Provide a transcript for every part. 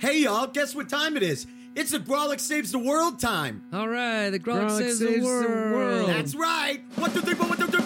Hey y'all, guess what time it is? It's the Grawlix Saves the World time. All right, the Grog Grog saves, saves the the world. world. That's right. One, two, three, four, one, two, three,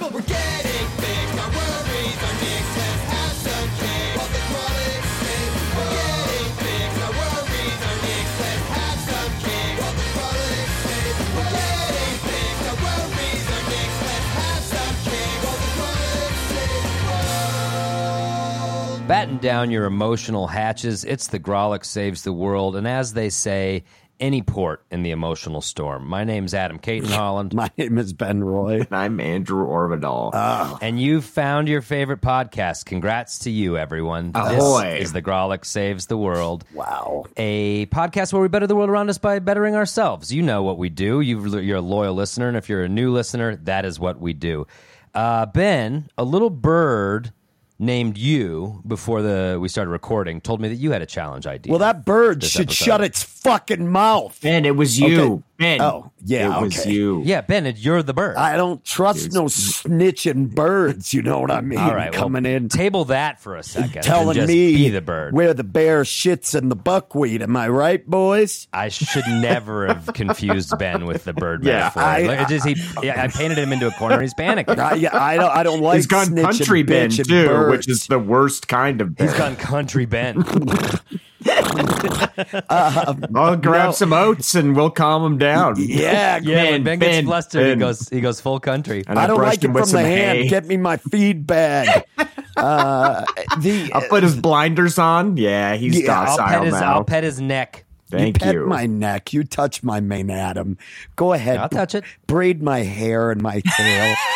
down your emotional hatches. It's the Grawlix saves the world, and as they say, any port in the emotional storm. My name's Adam Cayton Holland, My name is Ben Roy. And I'm Andrew Orvedahl. and you've found your favorite podcast. Congrats to you, everyone. Ahoy. This is the Grawlix saves the world. Wow. a podcast where we better the world around us by bettering ourselves. You know what we do. You've, you're a loyal listener, and if you're a new listener, that is what we do. Uh, ben, a little bird named you before the we started recording told me that you had a challenge idea. Well, that bird should episode. shut its fucking mouth. Ben, it was you. Okay. Ben. Oh, yeah, It was okay. you. yeah, Ben, you're the bird. I don't trust no snitching birds. You know what I mean? All right, well, coming in, Table that for a second. telling just me be the bird. where the bear shits in the buckwheat. Am I right, boys? I should never have confused Ben with the bird Yeah, metaphor. I- Like, it just, he, yeah, I painted him into a corner. He's panicking. I, yeah, I don't. I don't like. He's gone country Ben too, birds. which is the worst kind of Ben. He's gone country Ben. Uh, I'll grab No. some oats and we'll calm him down. yeah. Yeah, when Ben gets Ben, flustered, he goes he goes full country. And I don't brushed like it him with from the some hand. hay. Get me my feed bag. uh, the I'll put his uh, blinders on. Yeah, he's Yeah, docile I'll pet his now. I'll pet his neck. Thank you pet you. my neck. You touch my mane, Adam. Go ahead. I'll touch it. Braid my hair and my tail.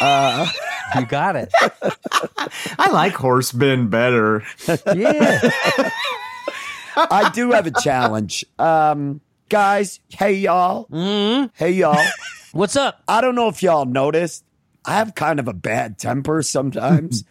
Uh, you got it. I like horse Ben better. Yeah. I do have a challenge. Um, guys, hey y'all. Mm-hmm. Hey y'all. What's up? I don't know if y'all noticed. I have kind of a bad temper sometimes.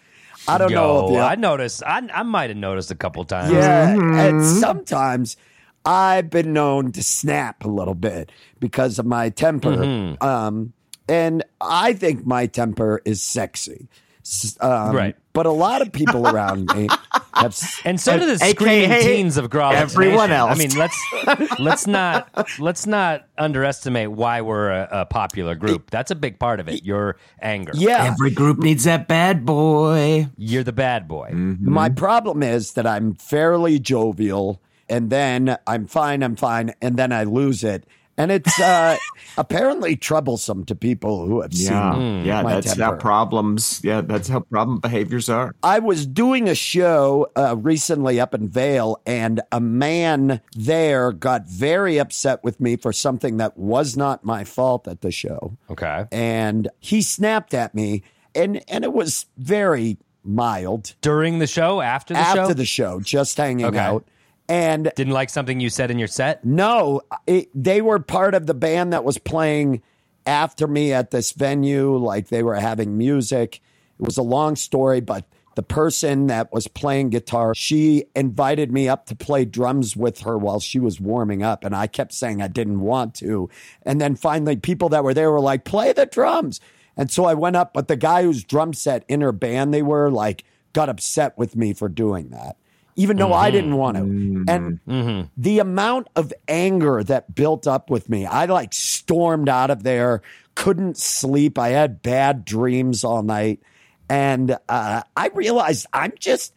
I don't know if y'all. I noticed. I I might have noticed a couple times. Yeah, Mm-hmm. and sometimes I've been known to snap a little bit because of my temper. Mm-hmm. Um, and I think my temper is sexy. S- Um, Right. But a lot of people around me have. And so do the AKA screaming teens of Grawlix everyone Nation. I mean, let's let's not let's not underestimate why we're a, a popular group. That's a big part of it. Your anger. Yeah. Every group needs that bad boy. You're the bad boy. My problem is that I'm fairly jovial, and then I'm fine, I'm fine, and then I lose it. And it's uh, apparently troublesome to people who have Yeah, seen yeah, my that's temper. how problems. Yeah, that's how problem behaviors are. I was doing a show uh, recently up in Vail, and a man there got very upset with me for something that was not my fault at the show. Okay. And he snapped at me, and, and it was very mild During the show, after the after show, the show, just hanging Okay. out. And didn't like something you said in your set. no, it, they were part of the band that was playing after me at this venue. Like they were having music. It was a long story, but the person that was playing guitar, she invited me up to play drums with her while she was warming up. And I kept saying I didn't want to. And then finally, people that were there were like, play the drums. And so I went up, but the guy whose drum set in her band they were like got upset with me for doing that. Even though I didn't want to. And the amount of anger that built up with me, I like stormed out of there, couldn't sleep. I had bad dreams all night. And uh, I realized I'm just,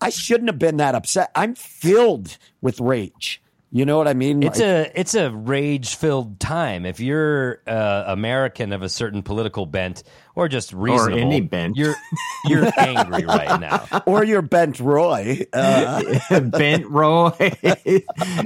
I shouldn't have been that upset. I'm filled with rage. You know what I mean? It's Like- a it's a rage filled time. If you're uh, American of a certain political bent or just reasonable, or any bent. you're you're angry right now. or you're Bent Roy. Uh, Bent Roy.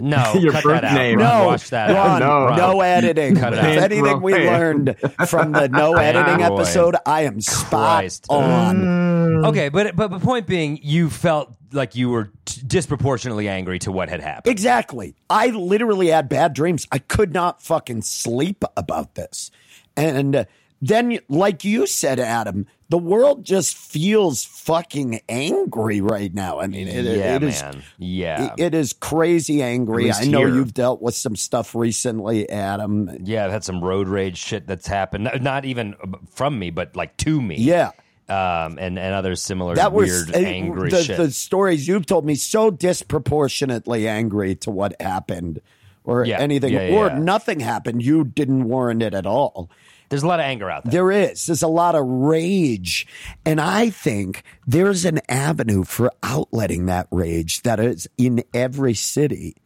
No, Your cut birth that out. name. Ron. no, watch that. Ron, out. no. no, editing. Cut it if out. anything we learned from the no editing episode, I am spot Christ. on. Okay, but but the point being, you felt like you were t- disproportionately angry to what had happened. Exactly. I literally had bad dreams. I could not fucking sleep about this. And uh, then, like you said, Adam, the world just feels fucking angry right now. I mean, it, yeah, it is. man. yeah, It is crazy angry. I know here. you've dealt with some stuff recently, Adam. yeah. I've had some road rage shit that's happened. Not- Not even from me, but like to me. Yeah. Um, and and other similar that was weird angry the, the stories you've told me so disproportionately angry to what happened or Yeah, anything yeah, yeah, or nothing happened you didn't warrant it at all. There's a lot of anger out there. there is. There's a lot of rage. And i think there's an avenue for outletting that rage that is in every city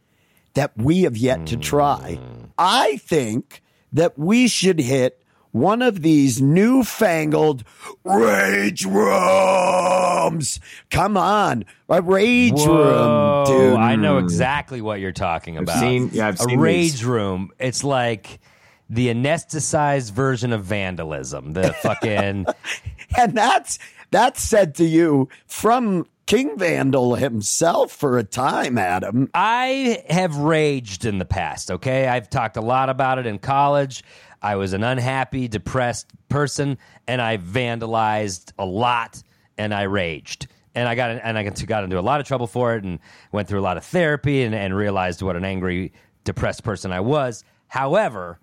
that we have yet to try. I think that we should hit one of these newfangled rage rooms. Come on, a rage Whoa, room, dude. I know exactly what you're talking about. seen- yeah, I've a rage these. room. It's like the anesthetized version of vandalism. The fucking and that's that's said to you from King Vandal himself for a time, Adam. I have raged in the past, okay? I've talked a lot about it in college. I was an unhappy, depressed person and I vandalized a lot and I raged. And I got and I got into a lot of trouble for it and went through a lot of therapy and, and realized what an angry, depressed person I was. However,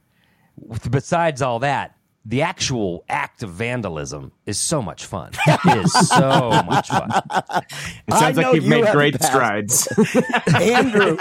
besides all that, the actual act of vandalism is so much fun. It is so much fun. It sounds like you've you made great passed- strides. Andrew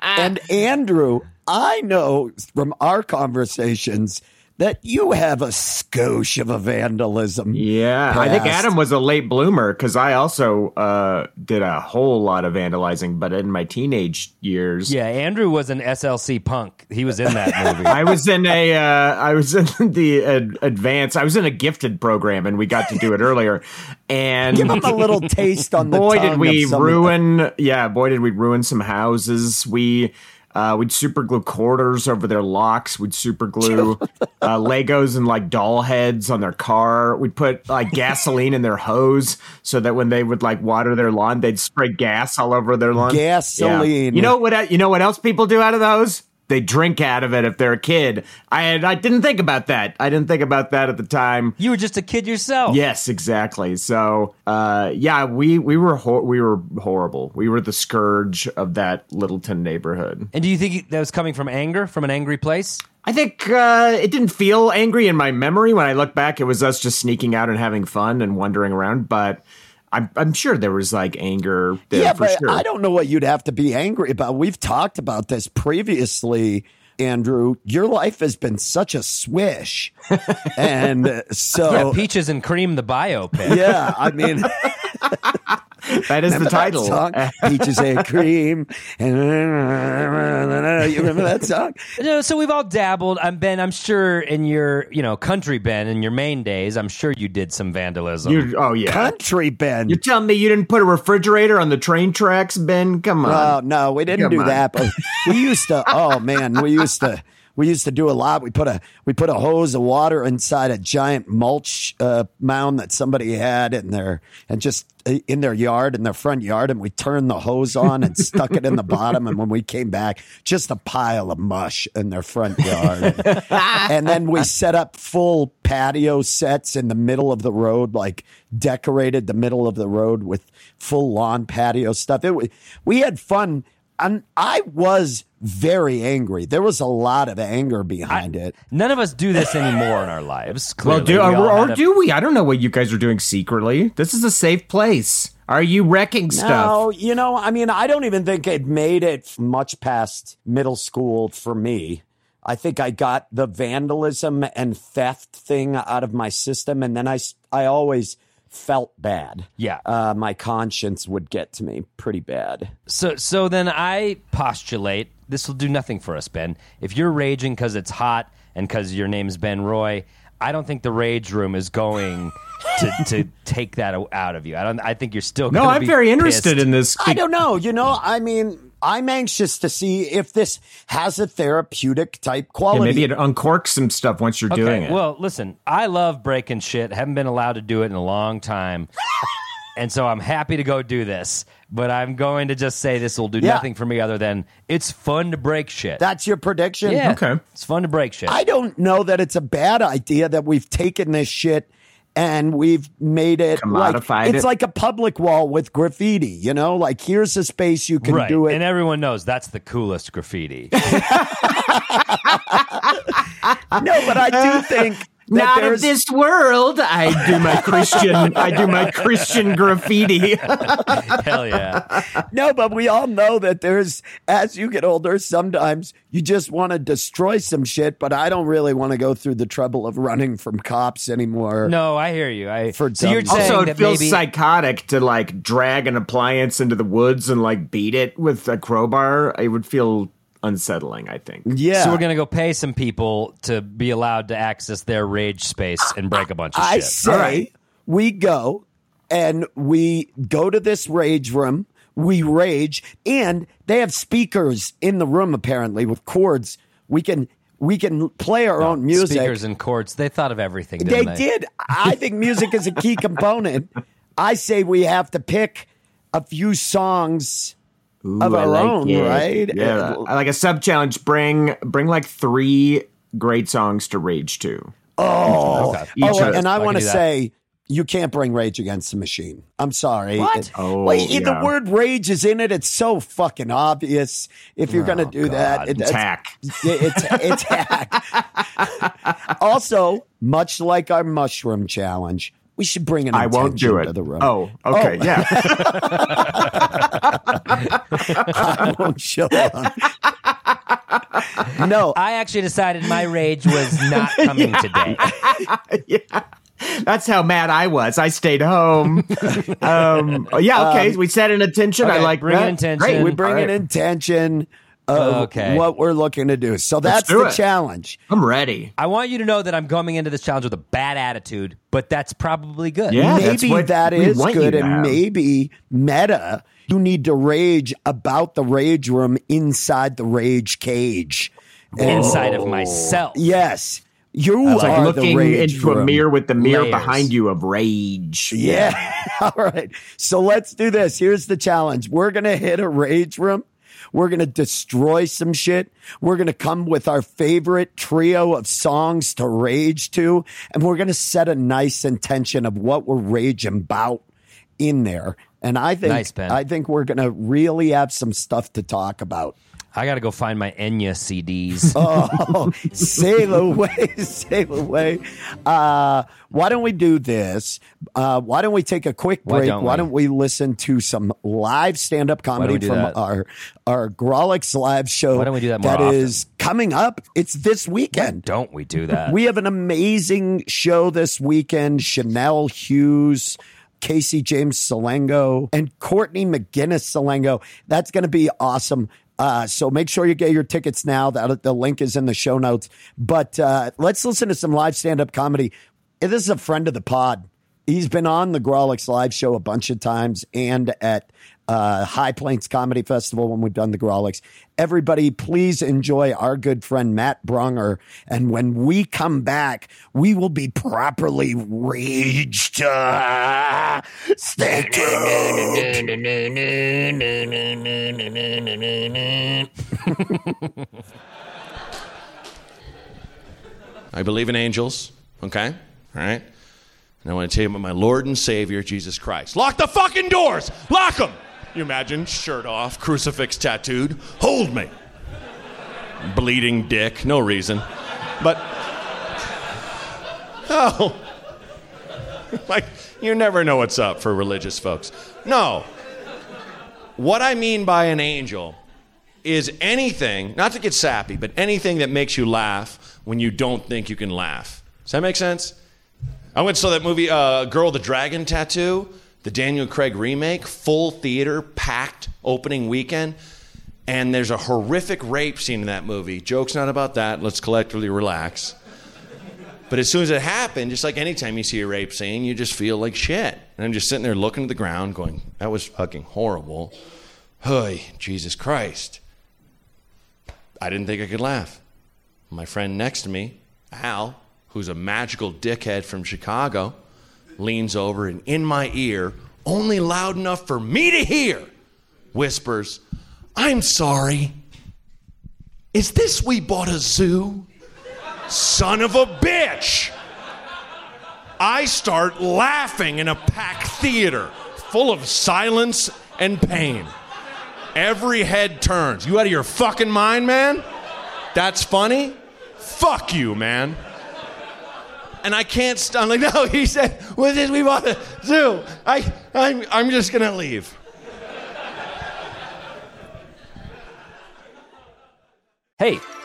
and Andrew, I know from our conversations that you have a skosh of a vandalism. Yeah, I think. Adam was a late bloomer because I also uh, did a whole lot of vandalizing, but in my teenage years, Yeah, Andrew was an SLC punk. He was in that movie. I was in a, uh, I was in the ad- advanced, I was in a gifted program, and we got to do it earlier. And Give him a little taste on the boy, did we of some of the- ruin! Yeah, boy, did we ruin some houses. We. Uh, we'd super glue quarters over their locks. We'd super glue uh, Legos and like doll heads on their car. We'd put like gasoline in their hose so that when they would like water their lawn, they'd spray gas all over their lawn. Gasoline. Yeah. You know what? You know what else people do out of those? They drink out of it if they're a kid. I I didn't think about that. I didn't think about that at the time. you were just a kid yourself. Yes, exactly. So, uh, yeah, we we were hor- we were horrible. We were the scourge of that Littleton neighborhood. And do you think that was coming from anger, from an angry place? I think uh, it didn't feel angry in my memory when I look back. It was us just sneaking out and having fun and wandering around. But I'm I'm sure there was like anger there Yeah, for but sure. I don't know what you'd have to be angry about. We've talked about this previously, Andrew. Your life has been such a swish, and uh, so Yeah, Peaches and Cream, the biopic. yeah, I mean. that is the title. That song? Peaches and cream. And you remember that song? You know, so we've all dabbled. I'm Ben. I'm sure in your, you know, country Ben in your main days, I'm sure you did some vandalism. You, oh yeah. Country Ben. You're telling me you didn't put a refrigerator on the train tracks, Ben? Come on. Oh no, we didn't Come do on. that. But we used to. Oh man, we used to. We used to do a lot. We put a we put a hose of water inside a giant mulch uh, mound that somebody had in their and just uh, in their yard in their front yard, and we turned the hose on and stuck it in the bottom. And when we came back, just a pile of mush in their front yard. and then we set up full patio sets in the middle of the road, like decorated the middle of the road with full lawn patio stuff. It we had fun. And I was very angry. There was a lot of anger behind it. None of us do this anymore in our lives. well, do We or, or a- do we? I don't know what you guys are doing secretly. This is a safe place. Are you wrecking stuff? No, you know, I mean, I don't even think it made it much past middle school for me. I think I got the vandalism and theft thing out of my system, and then I I always felt bad. Yeah. uh, my conscience would get to me pretty bad. So, so then I postulate this will do nothing for us, Ben. If you're raging because it's hot and because your name's Ben Roy, I don't think the rage room is going to, to take that out of you. I don't. I think you're still. No, gonna be. No, I'm be very interested pissed. in this. I don't know. You know, I mean, I'm anxious to see if this has a therapeutic type Yeah, quality. maybe it uncorks some stuff once you're doing it. Well, listen, I love breaking shit. Haven't been allowed to do it in a long time. and so I'm happy to go do this. But I'm going to just say this will do Yeah. nothing for me other than it's fun to break shit. That's your prediction? yeah. Okay. It's fun to break shit. I don't know that it's a bad idea that we've taken this shit and we've made it like it's it. like a public wall with graffiti, you know? Like here's a space you can right. do it. And everyone knows that's the coolest graffiti. no, but I do think Not of this world. I do my Christian. I do my Christian graffiti. Hell yeah. No, but we all know that there's, as you get older, sometimes you just want to destroy some shit, but I don't really want to go through the trouble of running from cops anymore. No, I hear you. I For so you're dumb- saying also, it feels maybe psychotic to like drag an appliance into the woods and like beat it with a crowbar. It would feel unsettling. I think. Yeah. So we're gonna go pay some people to be allowed to access their rage space and break a bunch of I shit. say All right. we go and we go to this rage room. We rage, and they have speakers in the room apparently with cords. We can we can play our own music. Speakers and courts. They thought of everything. they Didn't they, did. I think music is a key component. I say we have to pick a few songs of Ooh, I our like own, it. right? Yeah, Uh, I like a sub challenge. Bring bring like three great songs to rage to. Oh, Okay. Oh of- and I, I want to say you can't bring Rage Against the Machine. I'm sorry. What? It- Oh, well, if the word rage is in it. It's so fucking obvious. If you're going to do that, it, It's it's, it's it's hack. also, much like our mushroom challenge, we should bring an I won't do it. to the room. Oh, okay, Oh. yeah. I won't show up. no, I actually decided my rage was not coming today. yeah. That's how mad I was. I stayed home. um, yeah, okay. we set an intention. I like bring an that. intention. Great. we bring All an intention of Oh, okay. what we're looking to do. So that's do the it. challenge. I'm ready. I want you to know that I'm coming into this challenge with a bad attitude, but that's probably good. Yeah. that's maybe what that we is want you good, to and have. maybe meta. You need to rage about the rage room inside the rage cage. And- Inside of oh. myself. yes, you It's like are the looking rage into a mirror with the mirror Layers. behind you of rage. Yeah. All right. So let's do this. Here's the challenge. We're going to hit a rage room. We're going to destroy some shit. We're going to come with our favorite trio of songs to rage to. And we're going to set a nice intention of what we're raging about in there. And I think, Nice, I think we're going to really have some stuff to talk about. I got to go find my Enya CDs. Oh, sail away, sail away. Uh, why don't we do this? Uh, why don't we take a quick Why break? don't why don't we listen to some live stand up comedy from that? our our Grawlix live show? Why don't we do that That often? is coming up. It's this weekend. Don't we do that? We have an amazing show this weekend. Shanel Hughes, Casey James Salengo, and Courtney Maginnis Salengo. That's going to be awesome. Uh, so make sure you get your tickets now. That the link is in the show notes. But uh, let's listen to some live stand up comedy. This is a friend of the pod. He's been on the Grawlix live show a bunch of times and at uh, High Plains Comedy Festival when we've done the Grawlix. Everybody, please enjoy our good friend Matt Braunger. And when we come back, we will be properly raged. Stay tuned. I believe in angels, okay? All right? And I want to tell you about my Lord and Savior, Jesus Christ. Lock the fucking doors! Lock them! You imagine, shirt off, crucifix tattooed, hold me. Bleeding dick, no reason. But, oh, like, you never know what's up for religious folks. No. What I mean by an angel is anything, not to get sappy, but anything that makes you laugh when you don't think you can laugh. Does that make sense? I went and saw that movie, uh, Girl with the Dragon Tattoo, the Daniel Craig remake, full theater, packed opening weekend. And there's a horrific rape scene in that movie. Joke's not about that. Let's collectively relax. But as soon as it happened, just like anytime you see a rape scene, you just feel like shit. And I'm just sitting there looking at the ground going, that was fucking horrible. Hey, Jesus Christ. I didn't think I could laugh. My friend next to me, Al, who's a magical dickhead from Chicago, leans over and in my ear, only loud enough for me to hear, whispers, I'm sorry. Is this we bought a zoo? Son of a bitch! I start laughing in a packed theater full of silence and pain. Every head turns. You out of your fucking mind, man? That's funny? Fuck you, man. And I can't. St- I'm like, no. He said, "What did we want to do?" I, I'm, I'm just gonna leave. Hey,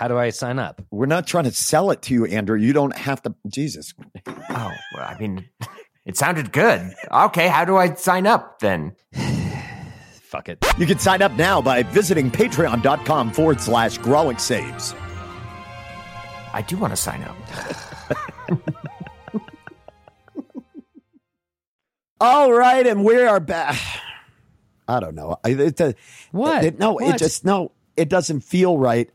How do I sign up? We're not trying to sell it to you, Andrew. You don't have to. Jesus. Oh, well, I mean, it sounded good. Okay, how do I sign up then? Fuck it. You can sign up now by visiting patreon.com forward slash Grawlix Saves. I do want to sign up. All right, and we are back. I don't know. I, it, uh, What? it- no, it just no. It doesn't feel right.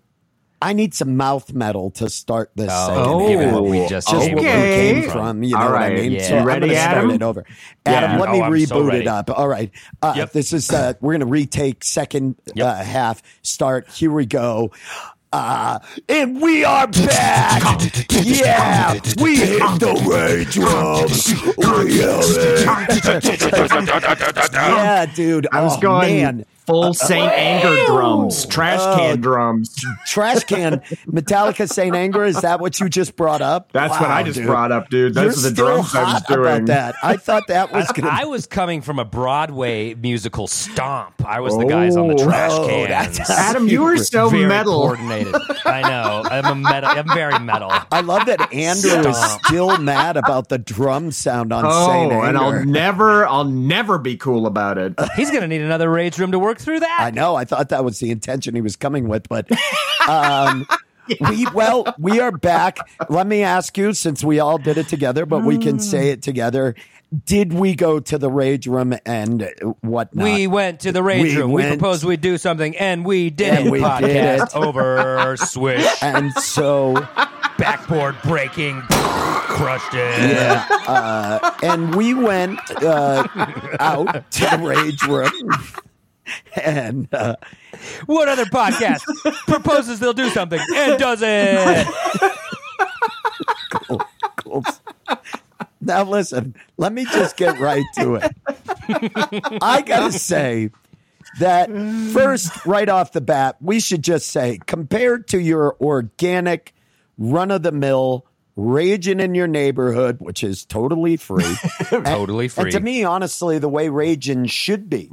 I need some mouth metal to start this. Oh, segment. given what we just just came where we Okay. came from. You know All what I mean? Yeah. So You I'm ready, gonna start Adam? it over. Adam, let me Oh, I'm so reboot it up. All right. Uh, Yep. This is uh, we're gonna retake second Yep. uh, half. Start. Here we go. Uh, and we are back. yeah, we hit the rage drums. yeah, dude. I was oh, going man. Full uh, Saint uh, Anger drums, oh. trash can drums. Trash can. Metallica Saint Anger. Is that what you just brought up? That's what I just dude. brought up, dude. Those You're are the still drums I was hot doing. about that. I thought that was gonna. I was coming from a Broadway musical stomp. I was the guys on the Oh. trash Oh, cans. that's- Adam, you were so very metal. coordinated. I know. I'm a metal. I'm very metal. I love that Andrew is Stop. still mad about the drum sound on Oh, Saint Anger. and I'll never, I'll never be cool about it. He's gonna need another rage room to work through that. I know. I thought that was the intention he was coming with, but um, we well, we are back. Let me ask you, since we all did it together, but we can say it together. Did we go to the rage room and whatnot? We went to the rage We room. We proposed we'd do something, and we did And it. we did it. over. Switch. and so Backboard breaking. Crushed it. yeah, uh, and we went uh, out to the rage room. And uh, What other podcast proposes they'll do something and does it? Cool. Now listen, let me just get right to it. I gotta say that first, right off the bat, we should just say, compared to your organic, run of the mill, raging in your neighborhood, which is totally free. Totally free. And to me, honestly, the way raging should be.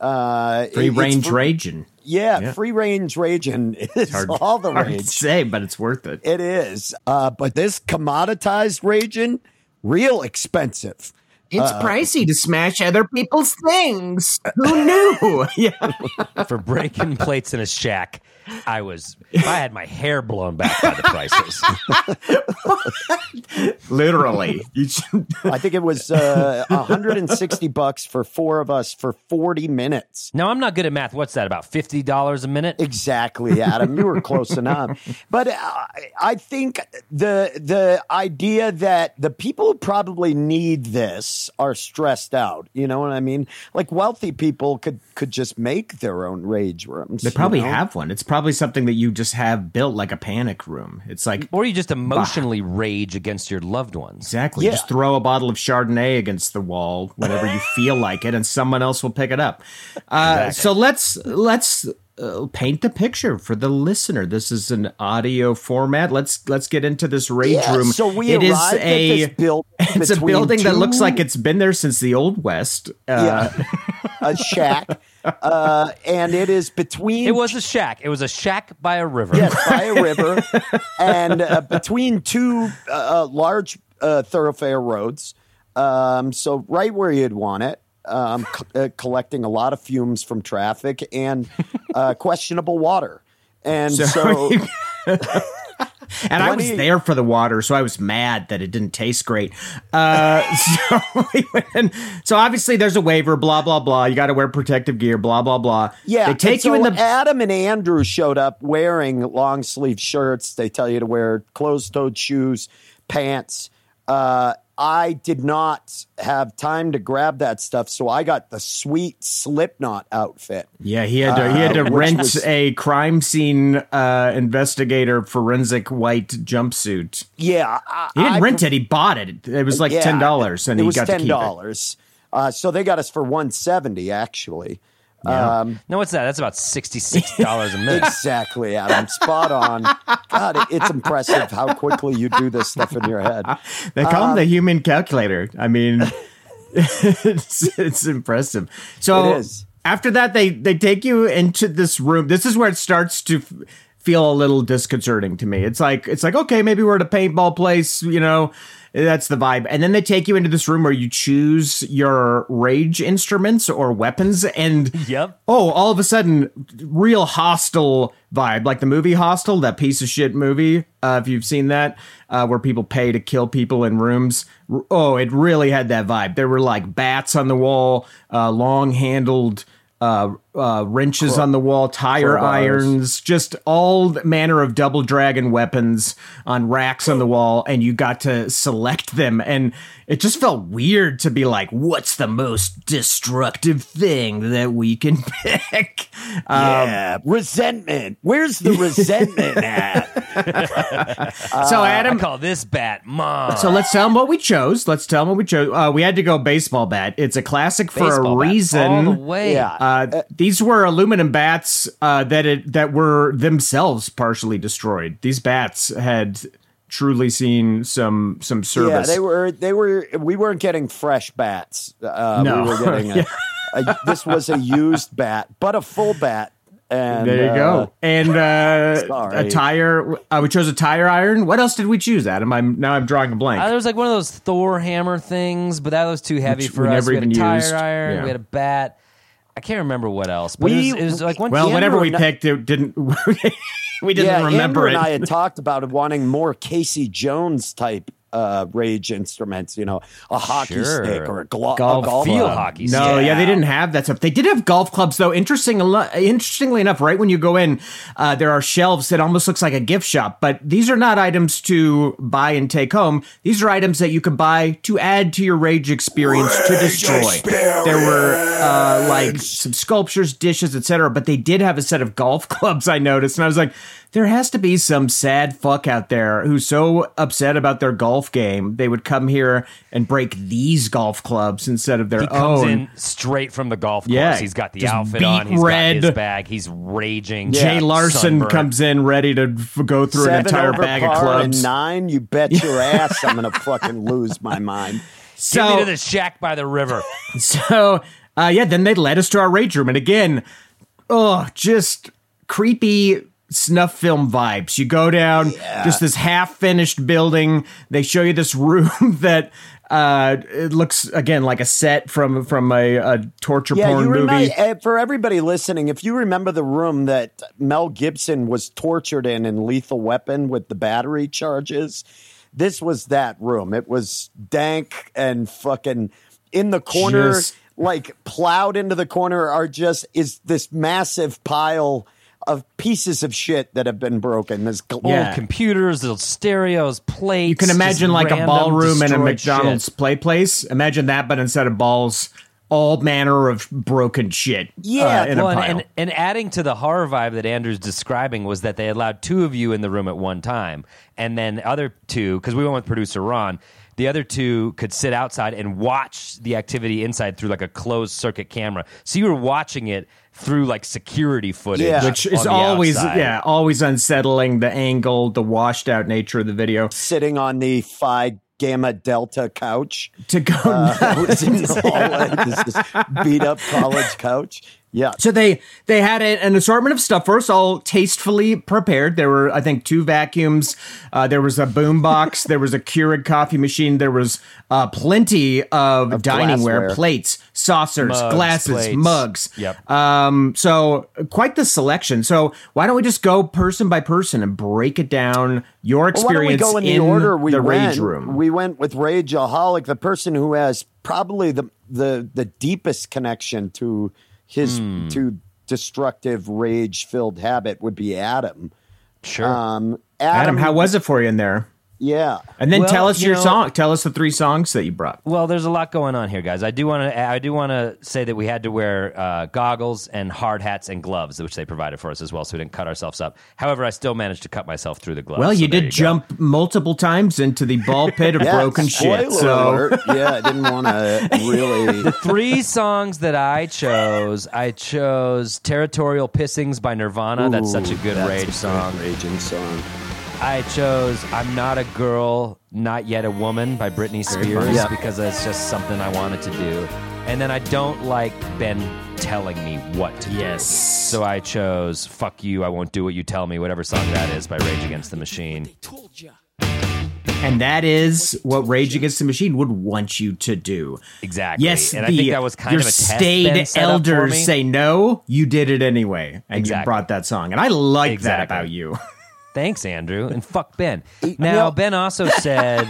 Uh, Free range fr- raging. Yeah, free range raging is all the Hard to rage. say, but it's worth it. It is. Uh, but this commoditized raging, real expensive. It's pricey to smash other people's things. Who knew? yeah. For breaking plates in a shack, I was. If I had my hair blown back by the prices. Literally. I think it was uh, 160 bucks for four of us for 40 minutes. Now I'm not good at math. What's that? About fifty dollars a minute? Exactly, Adam. You were close enough. But uh, I think the the idea that the people who probably need this are stressed out. You know what I mean? Like wealthy people could could just make their own rage rooms. they probably you know? have one. It's probably something that you just have built like a panic room. It's like Or you just emotionally rage against your loved ones. Exactly. Yeah. Just throw a bottle of Chardonnay against the wall whenever you feel like it, and someone else will pick it up. Uh, So let's let's uh, paint the picture for the listener. This is an audio format. Let's let's get into this rage Yeah, room. so we It is arrived at a this build- it's a between building that looks like it's been there since the old west. Uh, yeah, a shack, uh, and it is between. It was a shack. It was a shack by a river. yes by a river, and uh, between two uh, uh, large uh, thoroughfare roads. Um, so right where you'd want it. Um, c- uh, collecting a lot of fumes from traffic and uh, questionable water, and So- so, and I was there for the water, so I was mad that it didn't taste great. Uh, so, we went so obviously there's a waiver, blah blah blah. You got to wear protective gear, blah blah blah. Yeah, they take you in the Adam and Andrew showed up wearing long sleeve shirts. They tell you to wear closed toed shoes, pants. Uh, I did not have time to grab that stuff, so I got the sweet Slipknot outfit. Yeah, he had to he had to Uh, rent was- a crime scene uh, investigator forensic white jumpsuit. Yeah, I, He didn't I rent it; he bought it. It was like Yeah, ten dollars, and it he was got ten to keep it. dollars. Uh, so they got us for one seventy actually. Um, No, what's that? That's about sixty-six dollars a minute. exactly, Adam. Spot on. God, it's impressive how quickly you do this stuff in your head. They call Um, him the human calculator. I mean, it's, it's impressive. So It is. after that, they they take you into this room. This is where it starts to f- feel a little disconcerting to me. It's like it's like okay, maybe we're at a paintball place, you know. That's the vibe. And then they take you into this room where you choose your rage instruments or weapons. And Yep. oh, all of a sudden, real hostile vibe, like the movie Hostel, that piece of shit movie. Uh, if you've seen that, uh, where people pay to kill people in rooms. Oh, it really had that vibe. There were like bats on the wall, uh, long handled. Uh, uh, wrenches on the wall, tire crowbars. irons, just all manner of double dragon weapons on racks on the wall, and you got to select them. And it just felt weird to be like, what's the most destructive thing that we can pick? Um, yeah, resentment. Where's the resentment at? so, I Adam, call this bat mom. so let's tell them what we chose. Let's tell them what we chose. Uh, we had to go baseball bat. It's a classic for Baseball a reason. all the way. Yeah. Uh, these were aluminum bats uh, that it, that were themselves partially destroyed. These bats had truly seen some some service. yeah, they were. They were. We weren't getting fresh bats. Uh, No. we were getting a, a. This was a used bat, but a full bat. And there you uh, go. And uh, a tire. Uh, we chose a tire iron. What else did we choose, Adam? I'm now I'm drawing a blank. Uh, there was like one of those Thor hammer things, but that was too heavy Which for we us. never we had even a tire used. iron. Yeah. We had a bat. I can't remember what else, but We- it, was, it was like one. well, Andrew whatever we picked, it didn't. we didn't yeah, remember Andrew it. and I had talked about wanting more Casey Jones type uh, rage instruments. You know, a hockey Sure. stick or a, glo- Golf a golf field club. hockey No, stick. yeah, they didn't have that stuff. They did have golf clubs, though. Interesting, interestingly enough, right when you go in, uh, there are shelves that almost looks like a gift shop. But these are not items to buy and take home. These are items that you can buy to add to your rage experience to destroy. There were uh, like some sculptures, dishes, etc. But they did have a set of golf clubs. I noticed, and I was like, there has to be some sad fuck out there who's so upset about their golf game they would come here and break these golf clubs instead of their He comes own. in straight from the golf course. Yeah, he's got the just outfit on. He's red. got his bag. He's raging. Jay Larson sunburned. comes in ready to f- go through an entire over bag par of clubs. and nine. You bet your ass I'm gonna fucking lose my mind. So Get me to the shack by the river. so uh, yeah, then they led us to our rage room, and again, oh, just creepy snuff film vibes. You go down, just this half finished building. They show you this room that. Uh, it looks again like a set from from a, a torture Yeah, porn you movie. remember uh, for everybody listening, if you remember the room that Mel Gibson was tortured in in Lethal Weapon with the battery charges, this was that room. It was dank and fucking in the corner, Just- like plowed into the corner, are just is this massive pile of pieces of shit that have been broken. This gl- Yeah. Old computers, little stereos, plates. You can imagine like a ballroom in a McDonald's shit. play place. Imagine that, but instead of balls, all manner of broken shit. Yeah, uh, in Well, a pile. and, and adding to the horror vibe that Andrew's describing was that they allowed two of you in the room at one time, and then other two, because we went with producer Ron, the other two could sit outside and watch the activity inside through like a closed circuit camera. So you were watching it through like security footage, Yeah. which is always outside. yeah always unsettling the angle the washed out nature of the video sitting on the Phi Gamma Delta couch. to go Uh, in the hallway. This is beat up college couch. Yeah. so they they had a, an assortment of stuff first all tastefully prepared there were i think two vacuums uh, there was a boom box there was a keurig coffee machine there was uh, plenty of, dining ware glassware. plates saucers Mugs, glasses plates. mugs Yep. um so quite the selection so why don't we just go person by person and break it down your experience Well, why don't we go in the order we the went? rage room We went with Rageaholic, the person who has probably the the the deepest connection to his Hmm. to destructive rage filled habit would be Adam. Sure. Um, adam how was it for you in there Yeah. And then Well, tell us you your know- song. Tell us the three songs that you brought. Well, there's a lot going on here, guys. I do want to. I do want to say that we had to wear uh, goggles and hard hats and gloves, which they provided for us as well, so we didn't cut ourselves up. However, I still managed to cut myself through the gloves. Well, you there did go. jump multiple times into the ball pit of Yeah, broken shit. So yeah, I didn't want to really. the Three songs that I chose. I chose "Territorial Pissings" by Nirvana. That's such a good That's rage a song. Raging song. I chose "I'm Not a Girl, Not Yet a Woman" by Britney Spears Yeah. because it's just something I wanted to do. And then I don't like Ben telling me what to do. Yes. So I chose "Fuck You, I Won't Do What You Tell Me," whatever song that is by Rage Against the Machine. and that is what Rage Against the Machine would want you to do. Exactly. Yes, and the, I think that was kind your of a test staid Ben set up for elders say no. You did it anyway, and Exactly. you brought that song, and I like that about you. Thanks, Andrew, and fuck Ben. Now, no. Ben also said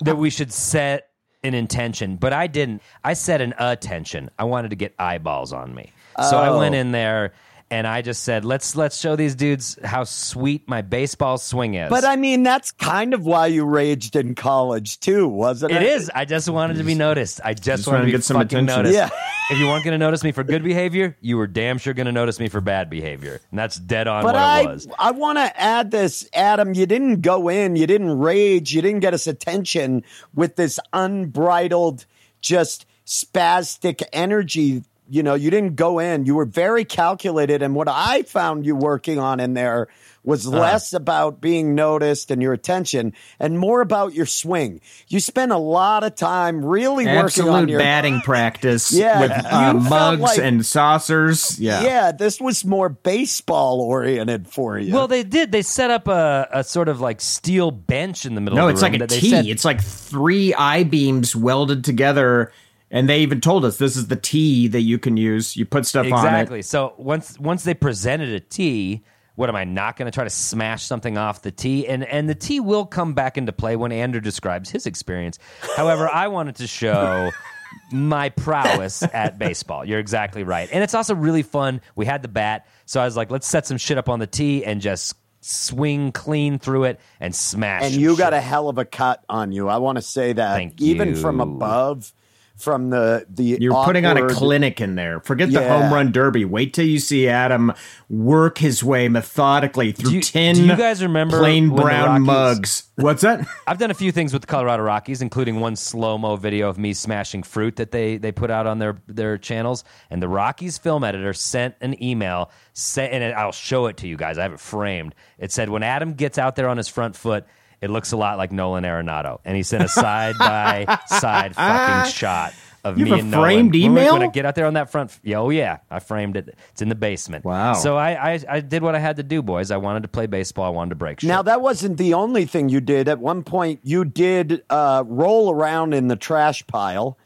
that we should set an intention, but I didn't. I set an attention. I wanted to get eyeballs on me, so I Oh. went in there and I just said, "Let's let's show these dudes how sweet my baseball swing is." But I mean, that's kind of why you raged in college too, wasn't it? it is. I just wanted to be noticed. I just, Just wanted wanted to to be get some fucking attention. noticed. Yeah. if you weren't going to notice me for good behavior, you were damn sure going to notice me for bad behavior, and that's dead on But what I, it was. I want to add this, Adam. You didn't go in, you didn't rage, you didn't get us attention with this unbridled, just spastic energy. You know, you didn't go in. You were very calculated, and what I found you working on in there was Uh-huh. less about being noticed and your attention, and more about your swing. You spent a lot of time really working on Absolute your batting practice Yeah, with uh, mugs like- and saucers. Yeah. yeah, this was more baseball oriented for you. Well, they did. They set up a, a sort of like steel bench in the middle No, of the it's room like a that they said- It's like three I beams welded together, and they even told us this is the T that you can use. You put stuff on it. exactly. So once once they presented a T, what am I not going to try to smash something off the T? And and the T will come back into play when Andrew describes his experience. However, I wanted to show my prowess at baseball. You're exactly right. And it's also really fun. We had the bat, so I was like, let's set some shit up on the tee and just swing clean through it and smash. and you got a hell of a cut on you. I want to say that Thank even from above, from the the You're putting on a clinic in there. Forget the home run derby. Wait till you see Adam work his way methodically through Do you- ten do you guys remember plain brown Rockies- mugs. What's that? I've done a few things with the Colorado Rockies, including one slow mo video of me smashing fruit that they they put out on their their channels. And the Rockies film editor sent an email, say, and I'll show it to you guys. I have it framed. It said when Adam gets out there on his front foot. It looks a lot like Nolan Arenado, and he sent a side by side fucking shot of You me have and Nolan. framed When we- email? When I get out there on that front, yeah, oh yeah, I framed it. It's in the basement. Wow. So I, I I did what I had to do, boys. I wanted to play baseball. I wanted to break shit. Now that wasn't the only thing you did. At one point, you did uh, roll around in the trash pile.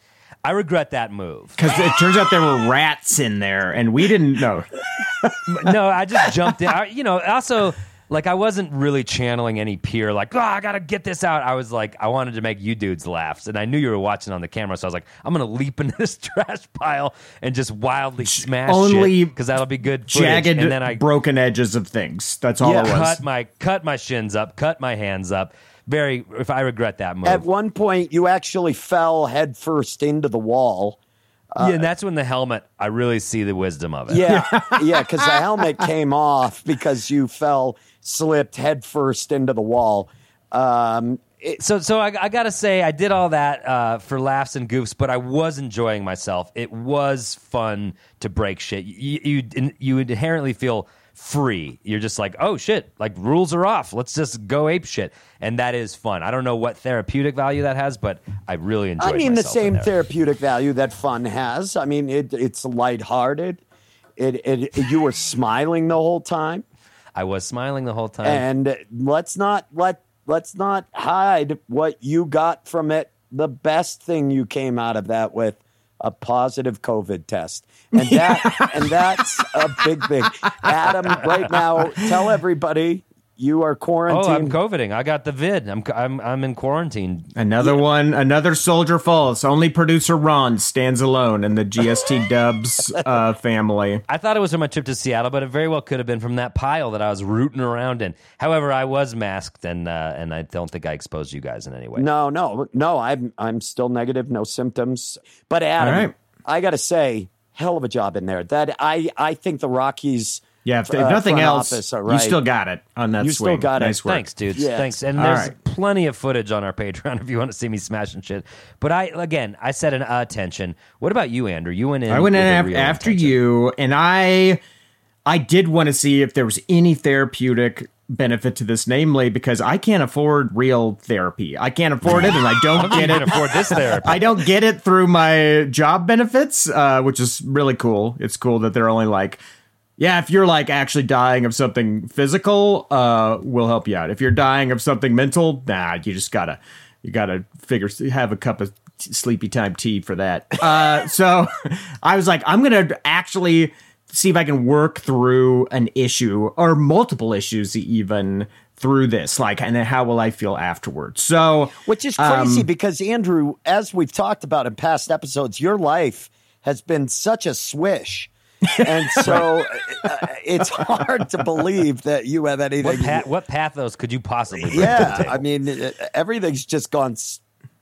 I regret that move. Because it turns out there were rats in there, and we didn't know. no, I just jumped in. I, you know, also like I wasn't really channeling any peer. Like, oh, I gotta get this out. I was like, I wanted to make you dudes laugh, and I knew you were watching on the camera, so I was like, I'm gonna leap into this trash pile and just wildly smash Only because that'll be good. footage. Jagged, and then I broken edges of things. That's all Yeah. it was. cut my cut my shins up, cut my hands up. Very. If I regret that move. At one point, you actually fell headfirst into the wall. Uh, yeah, and that's when the helmet. I really see the wisdom of it. Yeah, yeah, because the helmet came off because you fell, slipped headfirst into the wall. Um, it, so so I, I gotta say I did all that uh, for laughs and goofs, but I was enjoying myself. It was fun to break shit. You you, you inherently feel free. You're just like, oh shit, like rules are off. Let's just go ape shit, and that is fun. I don't know what therapeutic value that has, but I really enjoyed. It. I mean, the same therapeutic value that fun has. I mean, it, it's lighthearted. It, it, you were smiling the whole time. I was smiling the whole time. and let's not let let's not hide what you got from it. The best thing you came out of that with a positive COVID test, and that and that's a big thing. Adam, right now, tell everybody you are quarantined. Oh. I'm coveting. I got the vid. I'm I'm I'm in quarantine. Another one, another soldier falls. Only producer Ron stands alone in the GST Dubs uh, family. I thought it was from my trip to Seattle, but it very well could have been from that pile that I was rooting around in. However, I was masked, and uh, and I don't think I exposed you guys in any way. No, no, no. I'm I'm still negative, no symptoms. But Adam, All right. I got to say, hell of a job in there. That I I think the Rockies. Yeah, if, if uh, nothing front else, office are you still got it on that You swing. still got it. nice work. Thanks, dudes. Yes. Thanks. And All there's right. plenty of footage on our Patreon if you want to see me smashing shit. But I again, I said an attention. What about you, Andrew? You went in. I went in af- after intention. you, and I, I did want to see if there was any therapeutic benefit to this, namely because I can't afford real therapy. I can't afford it, and I don't get it. afford this therapy. I don't get it through my job benefits, uh, which is really cool. It's cool that they're only like, yeah, if you're like actually dying of something physical, uh, we'll help you out. If you're dying of something mental, nah, you just gotta, you gotta figure, have a cup of t- sleepy time tea for that. Uh, so I was like, I'm gonna actually see if I can work through an issue or multiple issues even through this, like, and then how will I feel afterwards? So, Which is crazy Um, because Andrew, as we've talked about in past episodes, your life has been such a swish. And so uh, it's hard to believe that you have anything. What, pa- what pathos could you possibly bring to the yeah, table? I mean, uh, everything's just gone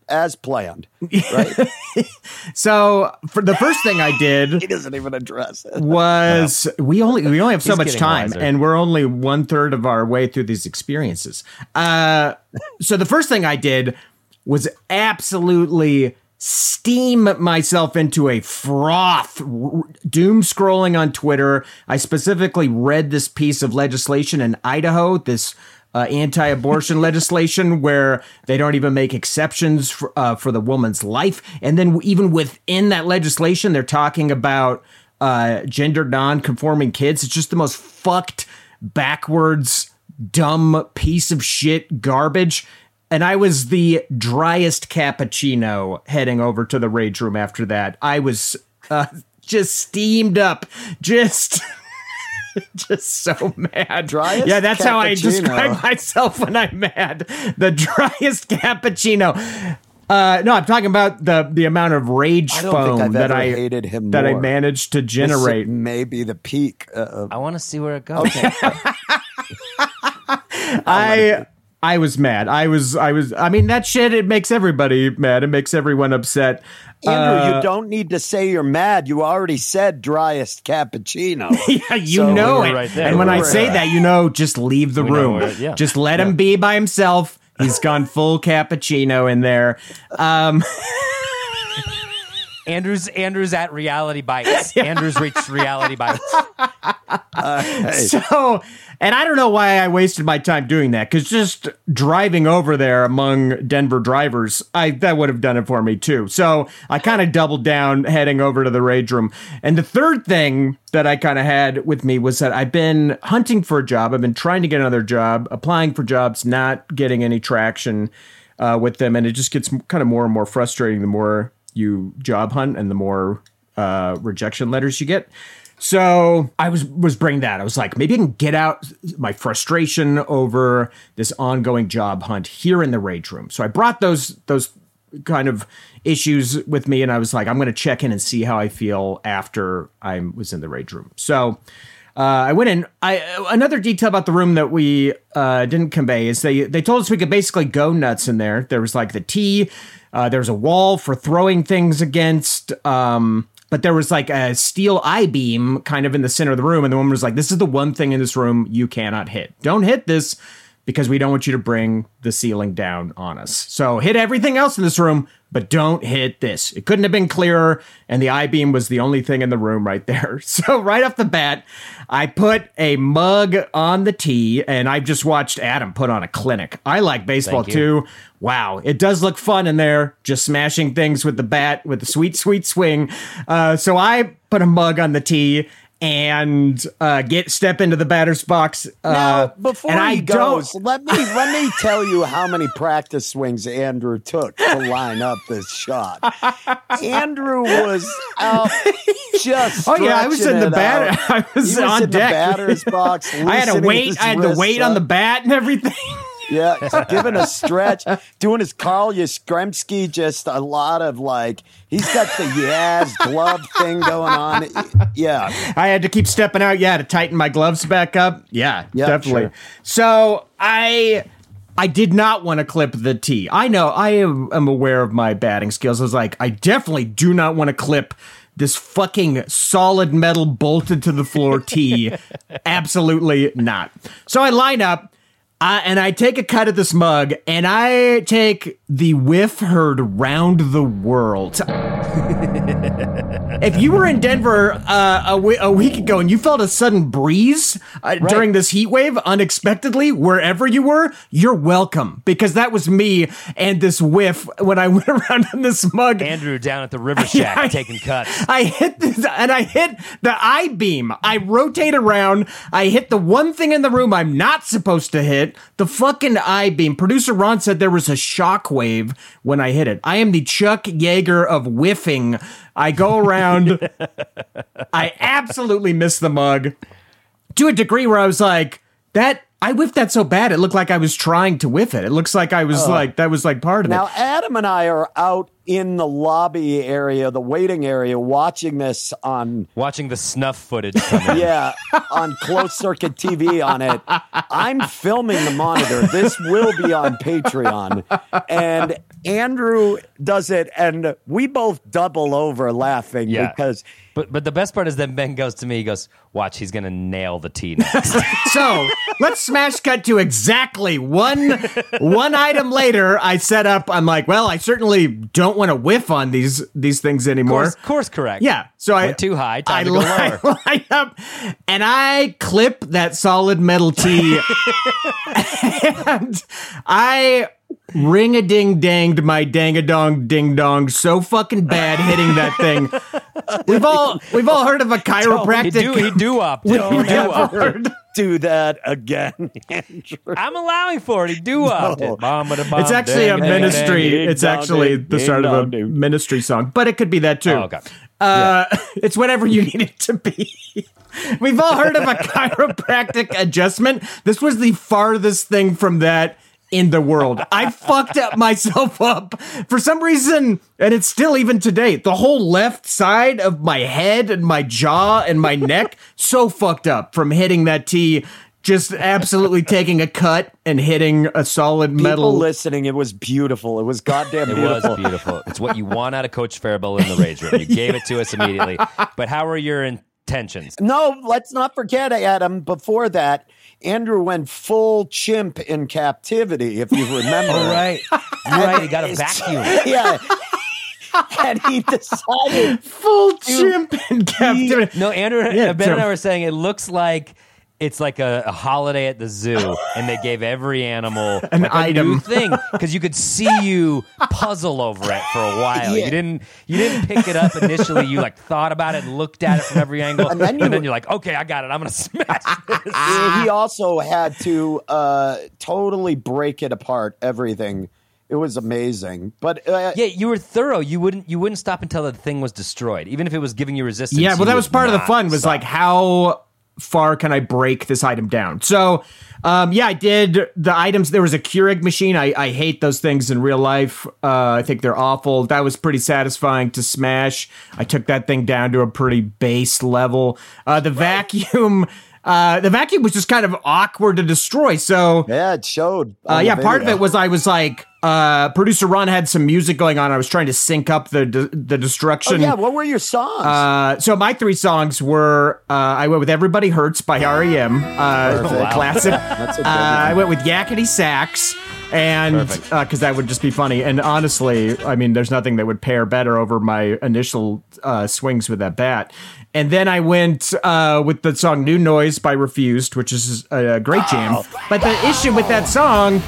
as planned, right? so for the first thing I did he doesn't even address it. was we only we only have so He's much time wiser. and we're only one third of our way through these experiences uh so the first thing i did was absolutely steam myself into a froth doom scrolling on twitter. I specifically read this piece of legislation in idaho this uh, anti-abortion legislation where they don't even make exceptions for, uh, for the woman's life. And then even within that legislation they're talking about uh, gender non-conforming kids. It's just the most fucked backwards dumb piece of shit garbage and I was the driest cappuccino heading over to the rage room after that. I was uh, just steamed up, just just so mad. Driest yeah, that's how I cappuccino. describe myself when I'm mad. The driest cappuccino. Uh, no, I'm talking about the the amount of rage I don't foam think I've that ever I hated him that I managed to This generate. may be the peak. Uh, of- I want to see where it goes. I I was mad. I was I was I mean that shit it makes everybody mad. It makes everyone upset. Andrew, Uh, you don't need to say you're mad. You already said driest cappuccino. Yeah, you So- know We it. right there. And when We I say right. that, you know, just leave the We room. yeah. Just let him be by himself. He's gone full cappuccino in there. Um, Andrew's Andrew's at Reality Bites. Andrew's reached Reality Bites. so, and I don't know why I wasted my time doing that because just driving over there among Denver drivers, I that would have done it for me too. So I kind of doubled down, heading over to the rage room. And the third thing that I kind of had with me was that I've been hunting for a job. I've been trying to get another job, applying for jobs, not getting any traction uh, with them, and it just gets kind of more and more frustrating the more you job hunt and the more uh, rejection letters you get. So I was was bringing that. I was like, maybe I can get out my frustration over this ongoing job hunt here in the rage room. So I brought those those kind of issues with me, and I was like, I'm going to check in and see how I feel after I was in the rage room. So. Uh, I went in. I another detail about the room that we uh, didn't convey is they they told us we could basically go nuts in there. There was like the tea. Uh, there was a wall for throwing things against. Um, but there was like a steel I beam kind of in the center of the room, and the woman was like, "This is the one thing in this room you cannot hit. Don't hit this." Because we don't want you to bring the ceiling down on us. So hit everything else in this room, but don't hit this. It couldn't have been clearer, and the I beam was the only thing in the room right there. So right off the bat, I put a mug on the tee, and I've just watched Adam put on a clinic. I like baseball too. Wow, it does look fun in there, just smashing things with the bat with the sweet, sweet swing. Uh, so I put a mug on the tee. And uh, get step into the batter's box. Uh, Now, before and I he goes, don't. let me let me tell you how many practice swings Andrew took to line up this shot. Andrew was out just. Oh yeah, I was in the batter. out. I was, was on deck. the batter's box. I had to wait. I had to wait on the bat and everything. Yeah, giving a stretch, doing his Carl Yastrzemski, just a lot of like, he's got the Yaz glove thing going on. Yeah. I had to keep stepping out, yeah, to tighten my gloves back up. Yeah, Yeah, definitely. sure. So I I did not want to clip the tee. I know I am, am aware of my batting skills. I was like, I definitely do not want to clip this fucking solid metal bolted to the floor tee. Absolutely not. So I line up. Uh, and I take a cut of this mug, and I take the whiff heard round the world. if you were in Denver uh, a, week ago and you felt a sudden breeze uh, during this heat wave unexpectedly, wherever you were, you're welcome because that was me and this whiff when I went around in this mug. Andrew down at the River Shack I- taking cuts. I hit this, and I hit the I beam. I rotate around. I hit the one thing in the room I'm not supposed to hit. The fucking I beam. Producer Ron said there was a shock wave when I hit it. I am the Chuck Yeager of whiffing. I go around. I absolutely miss the mug to a degree where I was like, that. I whiffed that so bad it looked like I was trying to whiff it. It looks like I was oh. like that was like part of Now, it. Now Adam and I are out in the lobby area, the waiting area, watching this on Watching the snuff footage come in. yeah, on closed circuit TV on it. I'm filming the monitor. This will be on Patreon. And Andrew does it, and we both double over laughing Yeah. because But but the best part is then Ben goes to me. He goes, "Watch, he's gonna nail the tee next." So let's smash cut to exactly one one item later. I set up. I'm like, well, I certainly don't want to whiff on these these things anymore. course, course, correct. Yeah. So I Went too high, time I to go line, lower. line up, and I clip that solid metal T, and I ring a ding danged my dang a dong ding dong so fucking bad hitting that thing. We've all we've all heard of a chiropractic. do he do up. We've He do never up. do that again, Andrew. I'm allowing for it. He do up. No. It's actually a ministry. It's actually the start of a ministry song, but it could be that too. Oh, okay. Uh, It's whatever you need it to be. We've all heard of a chiropractic adjustment. This was the farthest thing from that in the world. I fucked up myself up for some reason, and it's still even today. The whole left side of my head and my jaw and my neck so fucked up from hitting that tee. Just absolutely taking a cut and hitting a solid People metal. listening, it was beautiful. It was goddamn It beautiful. was beautiful. It's what you want out of Coach Faribault in the rage room. You gave it to us immediately. But how are your intentions? No, let's not forget, Adam. Before that, Andrew went full chimp in captivity, if you remember. right, right. He got a vacuum. yeah. and he decided full chimp in captivity. No, Andrew, Yeah, Ben and so- I were saying it looks like it's like a, a holiday at the zoo, and they gave every animal An like a item. new thing because you could see you puzzle over it for a while. Yeah. You didn't, you didn't pick it up initially. You like thought about it and looked at it from every angle, and then then, you- you, are like, okay, I got it. I'm gonna smash this. he also had to uh, totally break it apart, everything. It was amazing. But uh, Yeah, you were thorough. You wouldn't, you wouldn't stop until the thing was destroyed, even if it was giving you resistance. Yeah, well, that was part of the fun. Was stop. like, how far can I break this item down? So, um, yeah, I did the items. There was a Keurig machine. I, I hate those things in real life. Uh, I think they're awful. That was pretty satisfying to smash. I took that thing down to a pretty base level. Uh, the vacuum. Uh, the vacuum was just kind of awkward to destroy. So, yeah, it showed. uh, yeah, part of it was I was like, uh, producer Ron had some music going on. I was trying to sync up the the Oh, destruction. yeah, what were your songs? Uh, so my three songs were uh, I went with "Everybody Hurts" by REM, uh, classic. That's a good Uh, I went with "Yakety Sax," and because that would just be funny. And honestly, I mean, there's nothing that would pair better over my initial uh, swings with that bat. And then I went uh, with the song "New Noise" by Refused, which is a great jam. But the issue with that song.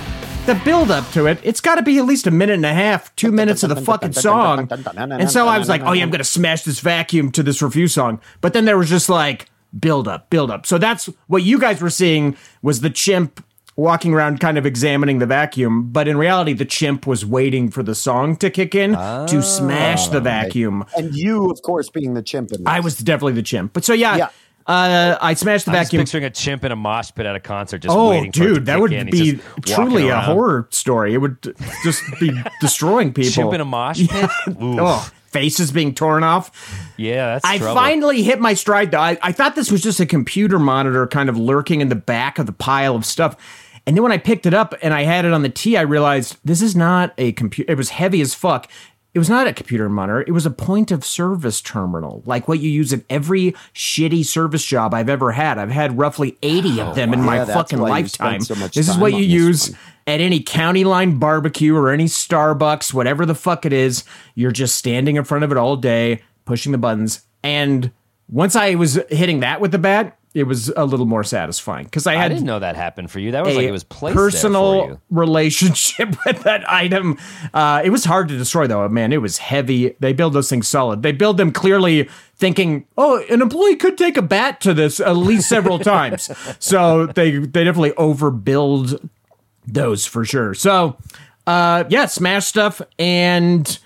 The build up to it, it's got to be at least a minute and a half, two minutes of the fucking song. And so I was like, oh yeah, I'm going to smash this vacuum to this Refused song. But then there was just like build up, build up. So that's what you guys were seeing was the chimp walking around kind of examining the vacuum, but in reality the chimp was waiting for the song to kick in to smash the vacuum. And you, of course, being the chimp in this. I was definitely the chimp. But so yeah, Yeah. Uh, I smashed the I'm just picturing a chimp in a mosh pit at a concert, just Oh, waiting for it to dude, that would in. Be truly a horror story. It would just be destroying people. Chimp in a mosh pit. Oof. Oh, faces being torn off. Yeah, that's I trouble. finally hit my stride though. I, I thought this was just a computer monitor kind of lurking in the back of the pile of stuff. And then when I picked it up and I had it on the T, I realized this is not a computer. It was heavy as fuck. It was not a computer monitor. It was a point of service terminal, like what you use at every shitty service job I've ever had. I've had roughly 80 of oh, them in my Yeah, fucking why you spent lifetime. so this is what you use one. at any county line barbecue or any Starbucks, whatever the fuck it is, you're just standing in front of it all day, pushing the buttons. And once I was hitting that with the bat, it was a little more satisfying because I I didn't know that happened for you. That was like it was placed there for personal relationship with that item. Uh, it was hard to destroy though. Man, it was heavy. They build those things solid. They build them clearly thinking, oh, an employee could take a bat to this at least several times. So they they definitely overbuild those for sure. So uh, yeah, smash stuff and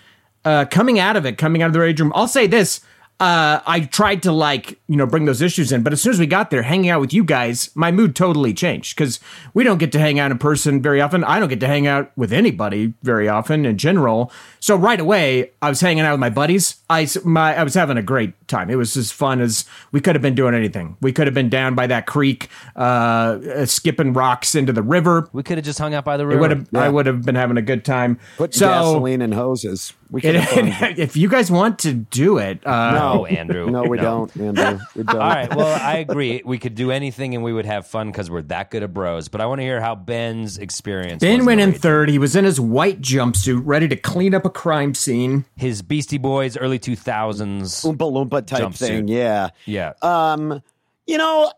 uh, coming out of it, coming out of the rage room. I'll say this. Uh, I tried to like, you know, bring those issues in, but as soon as we got there, hanging out with you guys, my mood totally changed because we don't get to hang out in person very often. I don't get to hang out with anybody very often in general. So right away, I was hanging out with my buddies. I s- my I was having a great time. It was as fun as we could have been doing anything. We could have been down by that creek, uh, uh, skipping rocks into the river. We could have just hung out by the river. would have. I would have been having a good time. Put so, gasoline in hoses. We could have if you guys want to do it, uh, No, Andrew. No, we don't, Andrew. We don't. All right. Well, I agree. We could do anything and we would have fun because we're that good of bros. But I want to hear how Ben's experience. Ben was went in third. He was in his white jumpsuit, ready to clean up a crime scene. His Beastie Boys early two thousands. Oompa Loompa type Jumpsuit. thing. Yeah. Yeah. Um, you know,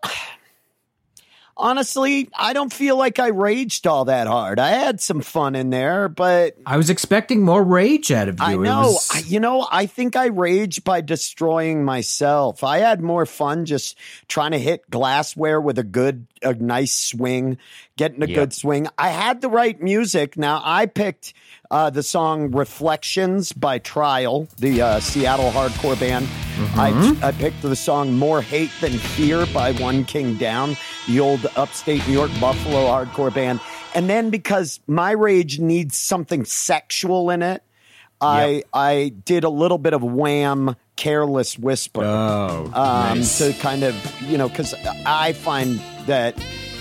honestly, I don't feel like I raged all that hard. I had some fun in there, but I was expecting more rage out of you. I know, was- I, you know, I think I raged by destroying myself. I had more fun just trying to hit glassware with a good, a nice swing, getting a Yep. good swing. I had the right music. Now I picked uh, the song "Reflections" by Trial, the uh, Seattle hardcore band. I, I picked the song "More Hate Than Fear" by One King Down, the old upstate New York Buffalo hardcore band. And then because my rage needs something sexual in it. I I did a little bit of wham careless whisper Oh, um, nice. to kind of you know because I find that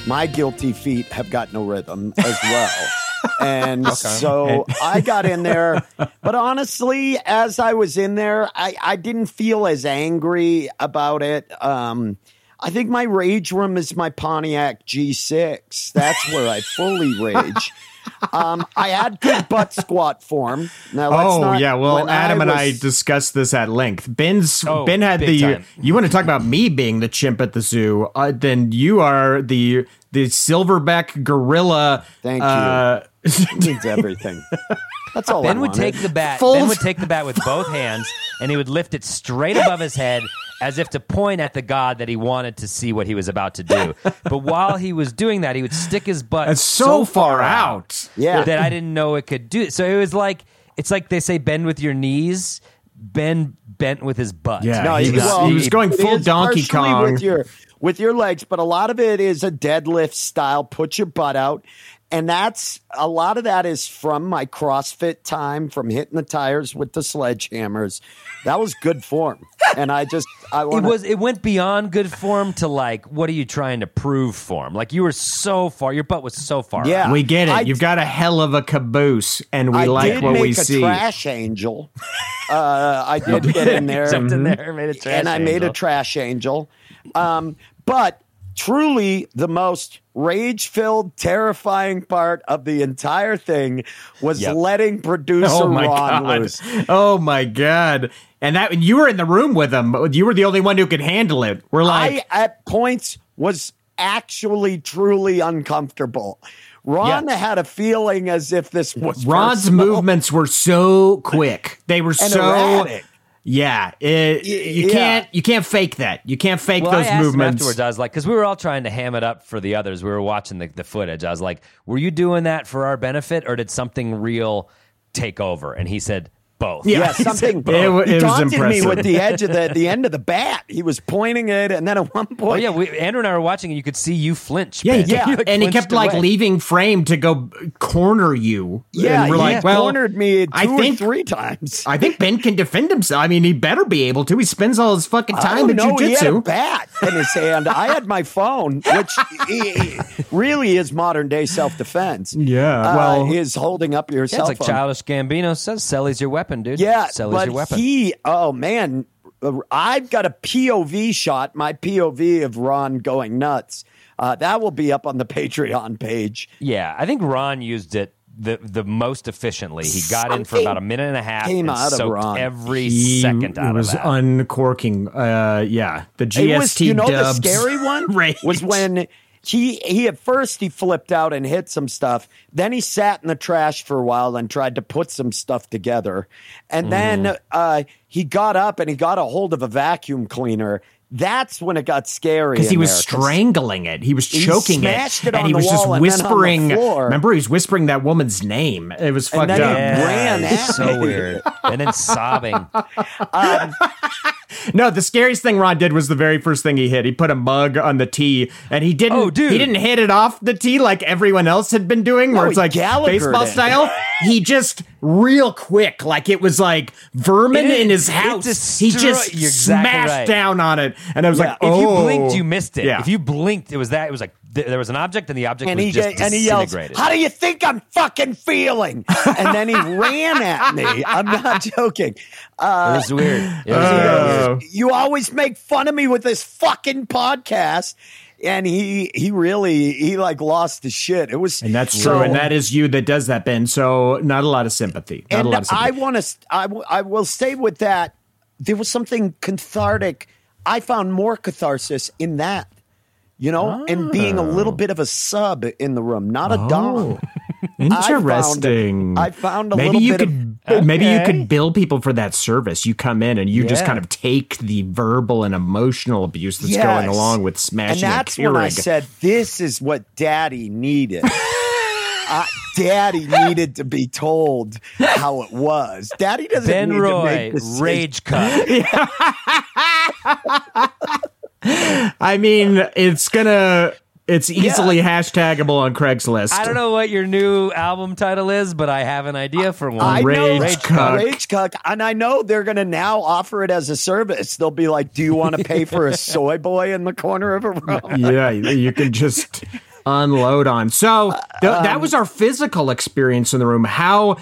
my guilty feet have got no rhythm as well. And so I got in there, but honestly, as I was in there, I, I didn't feel as angry about it. Um, I think my rage room is my Pontiac G6. That's where I fully rage. Um, I had good butt squat form. Now, let's Oh not- yeah, well, when Adam and I discussed this at length. Ben's Oh, Ben had the. time. You want to talk about me being the chimp at the zoo? Uh, then you are the the silverback gorilla. Thank you. uh, means everything. That's all. I Ben would take the bat. Full- Ben would take the bat with both hands, and he would lift it straight above his head, as if to point at the god that he wanted to see what he was about to do. But while he was doing that, he would stick his butt It's so far out. Yeah. that I didn't know it could do. it. So it was like it's like they say bend with your knees. Ben bent with his butt. Yeah, No, he he, was- well, he was going full Donkey Kong. with your with your legs, but a lot of it is a deadlift style. Put your butt out, and that's a lot of that is from my CrossFit time, from hitting the tires with the sledgehammers. That was good form, and I just I It wanna, was. It went beyond good form to like, what are you trying to prove form? Like you were so far. Your butt was so far. Yeah. out. We get it. I- You've got a hell of a caboose, and we I like did what make we a see. trash angel. Uh, I did get in there. Jumped in there, made a trash and I made a trash angel. Um, but truly, the most rage filled, terrifying part of the entire thing was Yep. letting producer Oh my Ron god! loose. Oh my god! And that and you were in the room with him. You were the only one who could handle it. We're like, I, at points, was actually truly uncomfortable. Ron Yeah. had a feeling as if this was Ron's personal movements were so quick. They were and so erratic. Yeah, it, you yeah. can't you can't fake that. You can't fake Well, those I asked movements. afterwards. I was like, because we were all trying to ham it up for the others. We were watching the, the footage. I was like, were you doing that for our benefit, or did something real take over? And he said both. Yeah. Yeah, something. It wa- he it was taunted me with the edge of the the end of the bat. He was pointing it, and then at one point, Oh yeah, we, Andrew and I were watching, and you could see you flinch. yeah, Ben. yeah, You, like, and he flinched kept like leaving frame to go corner you. yeah, and we're he like, well, he cornered me two I think or three times. I think Ben can defend himself. I mean, he better be able to. He spends all his fucking time in know. He had a jujitsu. bat in his hand. I had my phone, which he- he really is modern day self defense. Yeah, uh, well- is holding up your Yeah, cell it's like phone. childish Gambino says, "Selly's your weapon, dude. Yeah, Selly's but your weapon." he, oh man, I've got a POV shot, my POV of Ron going nuts. Uh, that will be up on the Patreon page. yeah, I think Ron used it the the most efficiently. He got in for about a minute and a half came and out of Ron. every He second out was of that. uncorking. Uh, yeah, the GST It was, you know, dubs. the scary one Rage. was when he he at first he flipped out and hit some stuff. Then he sat in the trash for a while and tried to put some stuff together. And then Mm-hmm. uh, he got up and he got a hold of a vacuum cleaner. That's when it got scary because he was there, 'cause- strangling it. He was He choking smashed it and on he the was just wall and then on the whispering. Remember, he was whispering that woman's name. It was And fucked then up. he yeah, ran at so me. weird, and then sobbing. No, the scariest thing Ron did was the very first thing he hit. He put a mug on the tee, and he didn't. Oh, dude. He didn't hit it off the tee like everyone else had been doing, where No, it's like baseball style. he just real quick, like it was like vermin It- in his house. destroy- he just exactly smashed right. down on it, and I was Yeah, like, if If you "Oh." blinked, you missed it. Yeah. If you blinked, it was that. It was like th- there was an object, and the object and was he just and he yells, disintegrated. "How do you think I'm fucking feeling?" and then he ran at me. I'm not joking. Uh, it was weird. It was Uh, weird. you always make fun of me with this fucking podcast. And he he really he like lost his shit. It was And that's so- true, and that is you that does that, Ben. So not a lot of sympathy. Not and a lot of sympathy. I want to I, w- I will stay with that. There was something cathartic. I found more catharsis in that. You know, and being a little bit of a sub in the room, not a dom. Interesting. I found a maybe little you bit could maybe you could bill people for that service. You come in and you just kind of take the verbal and emotional abuse that's Yes. going along with And smashing that's a when I said, "This is what Daddy needed." uh, Daddy needed to be told how it was. Daddy doesn't Ben need to make decisions. rage cut. I mean, it's gonna it's easily hashtagable on Craigslist. I don't know what your new album title is, but I have an idea for one. I know Rage Rage Cuck. Rage Cuck, and I know they're going to now offer it as a service. They'll be like, "Do you want to pay for a soy boy in the corner of a room?" yeah, you can just unload on. So th- Um, that was our physical experience in the room. How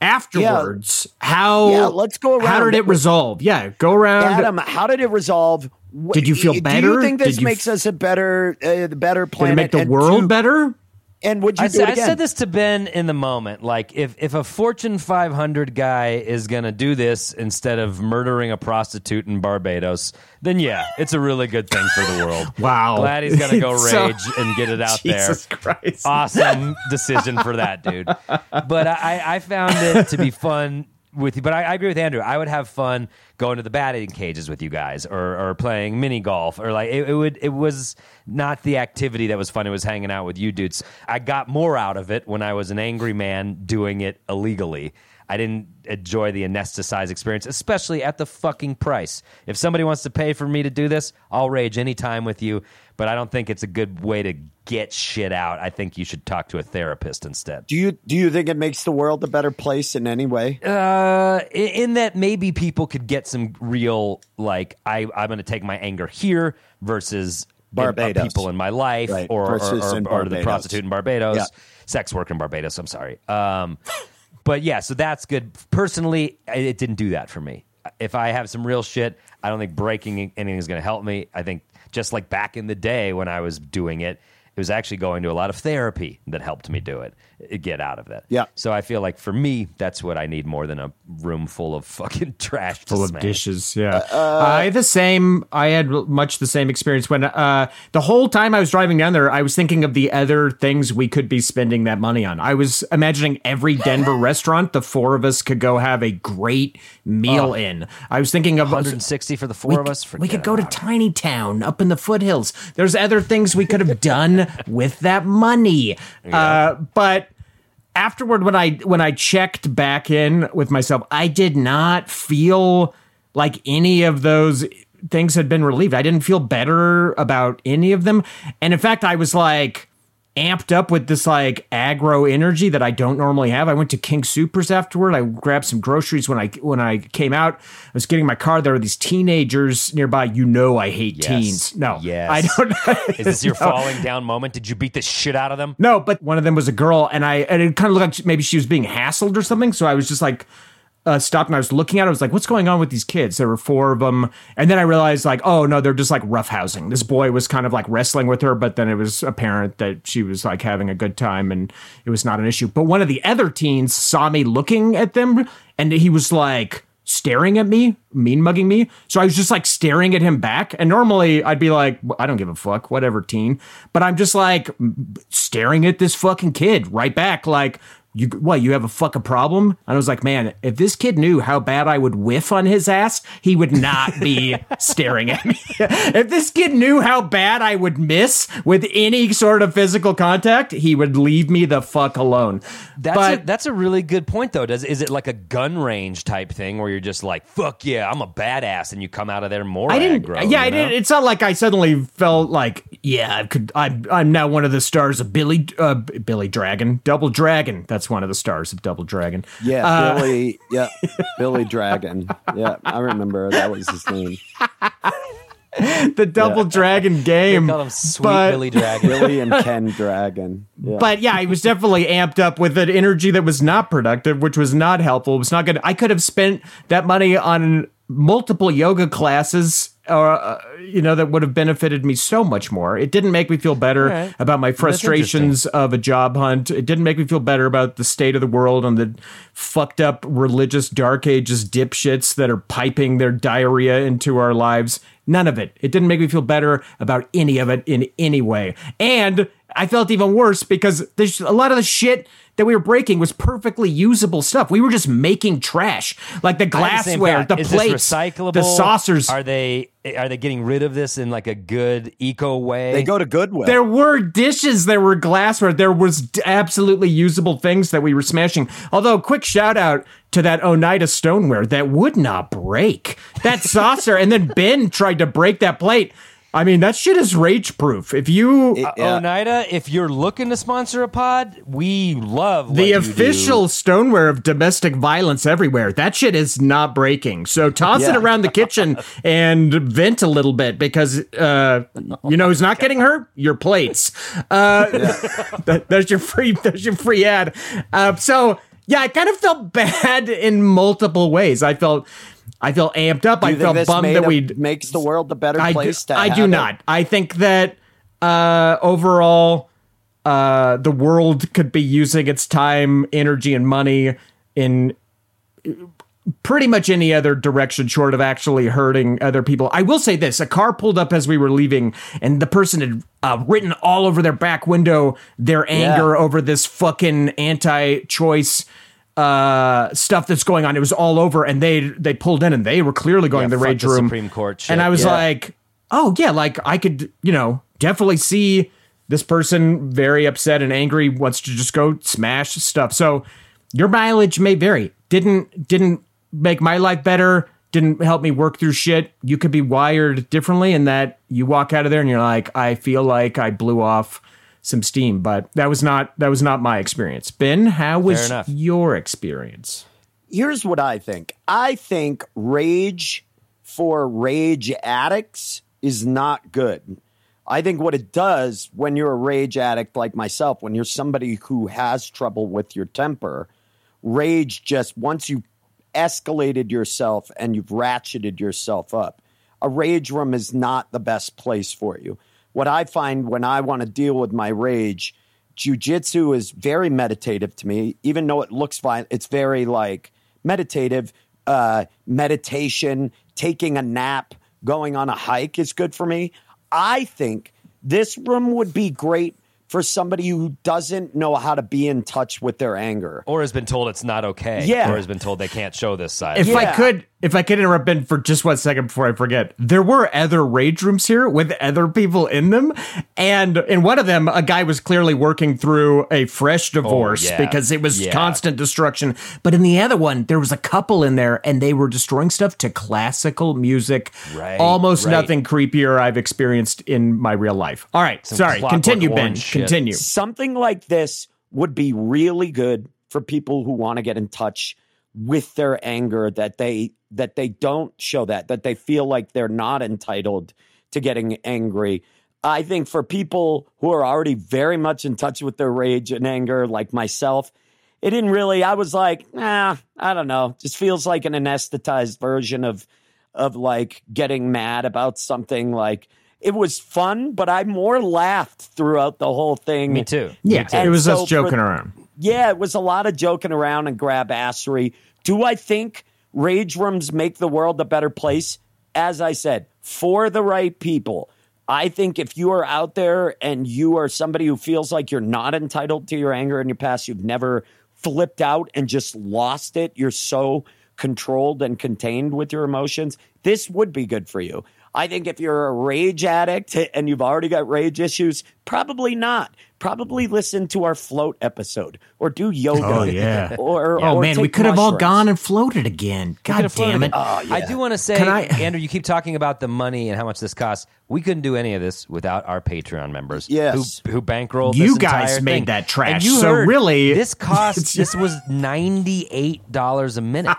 afterwards? How? Yeah, let's go around How did it resolve? Yeah, go around. Adam, how did it resolve? Wh- Did you feel better? Do you think this Did you makes f- us a better, uh, the better did planet? it make the And world two- better? And would you I, do said, it I said this to Ben in the moment. Like, if, if a Fortune 500 guy is going to do this instead of murdering a prostitute in Barbados, then yeah, it's a really good thing for the world. Wow. Glad he's going to go So- rage and get it out Jesus there. Christ. Awesome decision for that, dude. But I, I found it to be fun with you. But I, I agree with Andrew. I would have fun going to the batting cages with you guys or, or playing mini golf or like it, it would it was not the activity that was fun it was hanging out with you dudes i got more out of it when i was an angry man doing it illegally i didn't enjoy the anesthetized experience especially at the fucking price if somebody wants to pay for me to do this i'll rage anytime with you but i don't think it's a good way to get shit out i think you should talk to a therapist instead do you do you think it makes the world a better place in any way? uh, in, in that maybe people could get some real like I I'm going to take my anger here versus in- uh, Barbados. people in my life Right, or or, or, or the Barbados. prostitute in Barbados, Yeah. sex work in Barbados. I'm sorry. Um, but yeah, so that's good. Personally, it didn't do that for me. If I have some real shit, I don't think breaking anything is going to help me. I think just like back in the day when I was doing it, it was actually going to a lot of therapy that helped me do it. Get out of that. Yeah. So I feel like for me, that's what I need more than a room full of fucking trash to full of smash. dishes. Yeah, I the same. I had much the same experience when uh, the whole time I was driving down there, I was thinking of the other things we could be spending that money on. I was imagining every Denver restaurant the four of us could go have a great meal in. I was thinking of 160 for the four of us. we could go to. Tiny Town up in the foothills. There's other things we could have done with that money. Uh, but afterward when I when I checked back in with myself, I did not feel like any of those things had been relieved. I didn't feel better about any of them. And in fact, I was like amped up with this like aggro energy that I don't normally have. I went to King Supers afterward. I grabbed some groceries when I when I came out. I was getting my car. There were these teenagers nearby. You know I hate Yes. teens. No, Yes. I don't. Is this your No. falling down moment? Did you beat the shit out of them? No, but one of them was a girl, and I and it kind of looked like maybe she was being hassled or something. So I was just like uh, stopped and I was looking at it. I was like, "What's going on with these kids?" There were four of them, and then I realized like, "Oh no, they're just like roughhousing." This boy was kind of like wrestling with her, but then it was apparent that she was like having a good time, and it was not an issue. But one of the other teens saw me looking at them, and he was like staring at me, mean mugging me. So I was just like staring at him back. And normally I'd be like, I don't give a fuck, whatever, teen. But I'm just like staring at this fucking kid right back, like, you what? You have a fucking problem? And I was like, man, if this kid knew how bad I would whiff on his ass, he would not be staring at me. if this kid knew how bad I would miss with any sort of physical contact, he would leave me the fuck alone. That's but a, that's a really good point though. Does is it like a gun range type thing where you're just like fuck yeah, I'm a badass, and you come out of there more I didn't. aggro? yeah, I know? didn't. It's not like I suddenly felt like, yeah, I could. I'm. I'm now one of the stars of Billy. Uh, Billy Dragon, Double Dragon. That's one of the stars of Double Dragon. Yeah, Uh, Billy. Yeah, Billy Dragon. Yeah, I remember that was his name. the Double Dragon game. Call him Sweet but- Billy Dragon. Billy and Ken Dragon. Yeah. But yeah, he was definitely amped up with an energy that was not productive, which was not helpful. It was not good. I could have spent that money on multiple yoga classes, or uh, you know, that would have benefited me so much more. It didn't make me feel better right. about my frustrations of a job hunt. It didn't make me feel better about the state of the world and the fucked up religious dark ages dipshits that are piping their diarrhea into our lives. None of it. It didn't make me feel better about any of it in any way. And I felt even worse because there's a lot of the shit that we were breaking was perfectly usable stuff. We were just making trash, like the I the glassware, the Is plates, recyclable? the saucers. Are they are they getting rid of this in like a good eco way? they go to Goodwill. There were dishes, there were glassware, there was absolutely usable things that we were smashing. Although, quick shout out to that Oneida stoneware that would not break. That saucer, and then Ben tried to break that plate. I mean, that shit is rage proof. If you It- Uh, yeah. Oneida, if you're looking to sponsor a pod, we love what the you official do. stoneware of domestic violence everywhere. That shit is not breaking. So toss it around the kitchen and vent a little bit because uh, you know who's not getting hurt? Your plates. Uh, that- there's your free. That's your free ad. Uh, so yeah, I kind of felt bad in multiple ways. I felt. I feel amped up. I felt bummed that we makes the world a better I do, place to I do it? not. I think that uh, overall, uh, the world could be using its time, energy, and money in pretty much any other direction short of actually hurting other people. I will say this: a car pulled up as we were leaving, and the person had uh, written all over their back window their anger over this fucking anti-choice uh stuff that's going on. It was all over and they they pulled in and they were clearly going Yeah, to the rage the room. Supreme Court shit. and i was Yeah. like oh yeah like i could you know definitely see this person very upset and angry wants to just go smash stuff. So your mileage may vary. Didn't didn't make my life better didn't help me work through shit. You could be wired differently in that you walk out of there and you're like i feel like i blew off some steam but that was not that was not my experience ben how was your experience Here's what I think. I think rage for rage addicts is not good. I think what it does when you're a rage addict like myself, when you're somebody who has trouble with your temper, rage just once you escalated yourself and you've ratcheted yourself up, a rage room is not the best place for you. What I find when I want to deal with my rage, jujitsu is very meditative to me, even though it looks violent, It's very like meditative. Uh, meditation, taking a nap, going on a hike is good for me. I think this room would be great for somebody who doesn't know how to be in touch with their anger. Or has been told it's not okay. Yeah. Or has been told they can't show this side. If I could, if I could interrupt Ben for just one second before I forget, there were other rage rooms here with other people in them, and in one of them, a guy was clearly working through a fresh oh, divorce yeah. because it was Yeah. constant destruction. But in the other one, there was a couple in there, and they were destroying stuff to classical music. Right, almost right. nothing creepier I've experienced in my real life. All right, sorry, continue, Ben. Continue. Something like this would be really good for people who want to get in touch with their anger that they that they don't show that that they feel like they're not entitled to getting angry. I think for people who are already very much in touch with their rage and anger like myself, it didn't really I was like, nah, I don't know. Just feels like an anesthetized version of of like getting mad about something like it was fun, but I more laughed throughout the whole thing. Me too. Yeah, Me too. it was so us joking for- around. Yeah, it was a lot of joking around and grab assery. Do I think rage rooms make the world a better place? As I said, for the right people. I think if you are out there and you are somebody who feels like you're not entitled to your anger in your past, you've never flipped out and just lost it, you're so controlled and contained with your emotions, this would be good for you. I think if you're a rage addict and you've already got rage issues, probably not. Probably listen to our float episode or do yoga. Oh, yeah. Or, Oh or man, we take could have all gone and floated again. God damn it! Oh, floated. I do want to say, I- Andrew, you keep talking about the money and how much this costs. We couldn't do any of this without our Patreon members. Yes. who, who bankrolled. You this guys entire made thing. that trash, And you so heard really- this cost. this was ninety eight dollars a minute,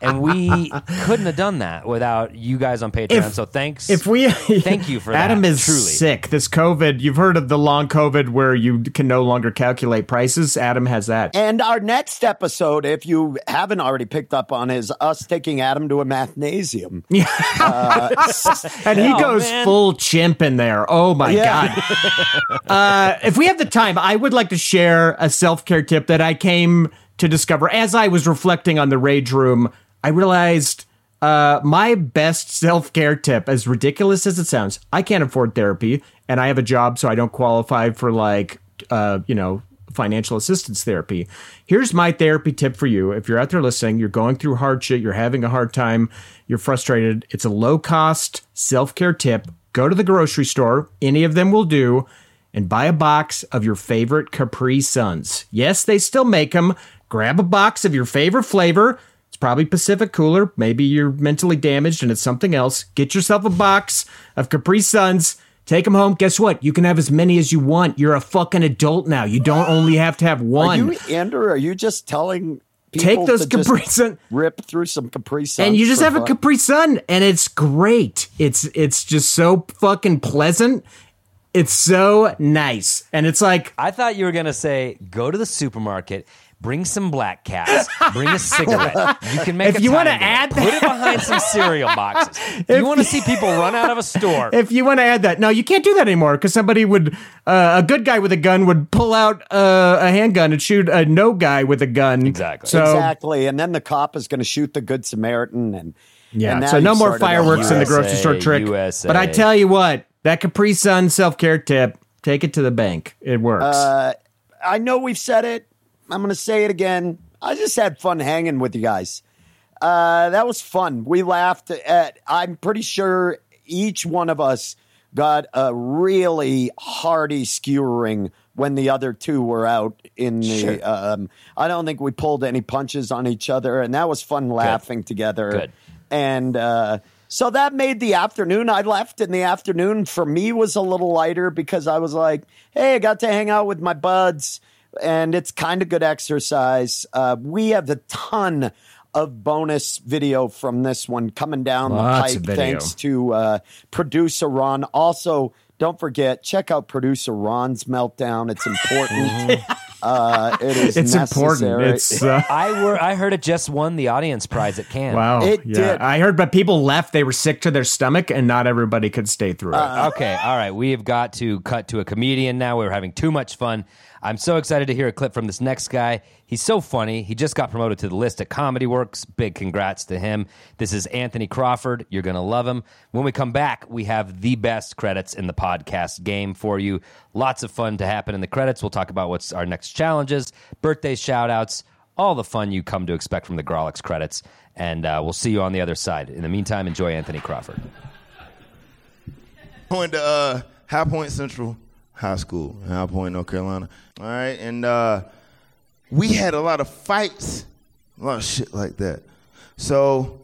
and we couldn't have done that without you guys on Patreon. If- so thanks. If we Thank you for that. Adam that, is truly. sick. This COVID, you've heard of the long COVID where you can no longer calculate prices. Adam has that. And our next episode, if you haven't already picked up on, is us taking Adam to a mathnasium. and he Oh, goes man. full chimp in there. Oh my Yeah. god! uh, if we have the time, I would like to share a self care tip that I came to discover as I was reflecting on the rage room. I realized uh, my best self care tip, as ridiculous as it sounds, I can't afford therapy, and I have a job, so I don't qualify for like uh, you know financial assistance therapy. Here's my therapy tip for you. If you're out there listening, you're going through hard shit, you're having a hard time, you're frustrated, it's a low cost self care tip. Go to the grocery store, any of them will do, and buy a box of your favorite Capri Suns. Yes, they still make them. Grab a box of your favorite flavor. It's probably Pacific Cooler. Maybe you're mentally damaged and it's something else. Get yourself a box of Capri Suns. Take them home. Guess what? You can have as many as you want. You're a fucking adult now. You don't only have to have one. Are one. you, Andrew, are you just telling people Take those to just Capri Sun rip through some Capri Suns? and you just for have a fun? Capri Sun, and it's great. It's it's just so fucking pleasant. It's so nice, and it's like I thought you were gonna say, go to the supermarket. Bring some black cats. Bring a cigarette. You can make. If a you wanna add one. put it behind some cereal boxes. If you want to see people run out of a store, if you want to add that. No, you can't do that anymore because somebody would, uh, a good guy with a gun would pull out uh, a handgun and shoot a no guy with a gun. Exactly. So exactly, and then the cop is going to shoot the good Samaritan, and yeah, and so no more sorted out fireworks in the grocery store trick. USA. But I tell you what, that Capri Sun self care tip, take it to the bank. It works. Uh, I know we've said it. I'm going to say it again. I just had fun hanging with you guys. Uh, that was fun. We laughed at. I'm pretty sure each one of us got a really hearty skewering when the other two were out in the. Um, I don't think we pulled any punches on each other, and that was fun laughing together. Good. And uh, so that made the afternoon. I left in the afternoon. For me, was a little lighter because I was like, "Hey, I got to hang out with my buds." And it's kind of good exercise. Uh, we have a ton of bonus video from this one coming down Lots the pipe. Thanks to uh, producer Ron. Also, don't forget check out producer Ron's meltdown. It's important. uh, it is it's important. It's uh, I were I heard it just won the audience prize at Cannes. wow. It yeah. did. I heard, but people left. They were sick to their stomach, and not everybody could stay through it. Uh, Okay, all right. We have got to cut to a comedian now. We're having too much fun. I'm so excited to hear a clip from this next guy. He's so funny. He just got promoted to the list at Comedy Works. Big congrats to him. This is Anthony Crawford. You're going to love him. When we come back, we have the best credits in the podcast game for you. Lots of fun to happen in the credits. We'll talk about what's our next challenges, birthday shout outs, all the fun you come to expect from the Grawlix credits. And uh, we'll see you on the other side. In the meantime, enjoy Anthony Crawford. went to uh, High Point Central High School in High Point, North Carolina. All right, and uh, we had a lot of fights, a lot of shit like that. So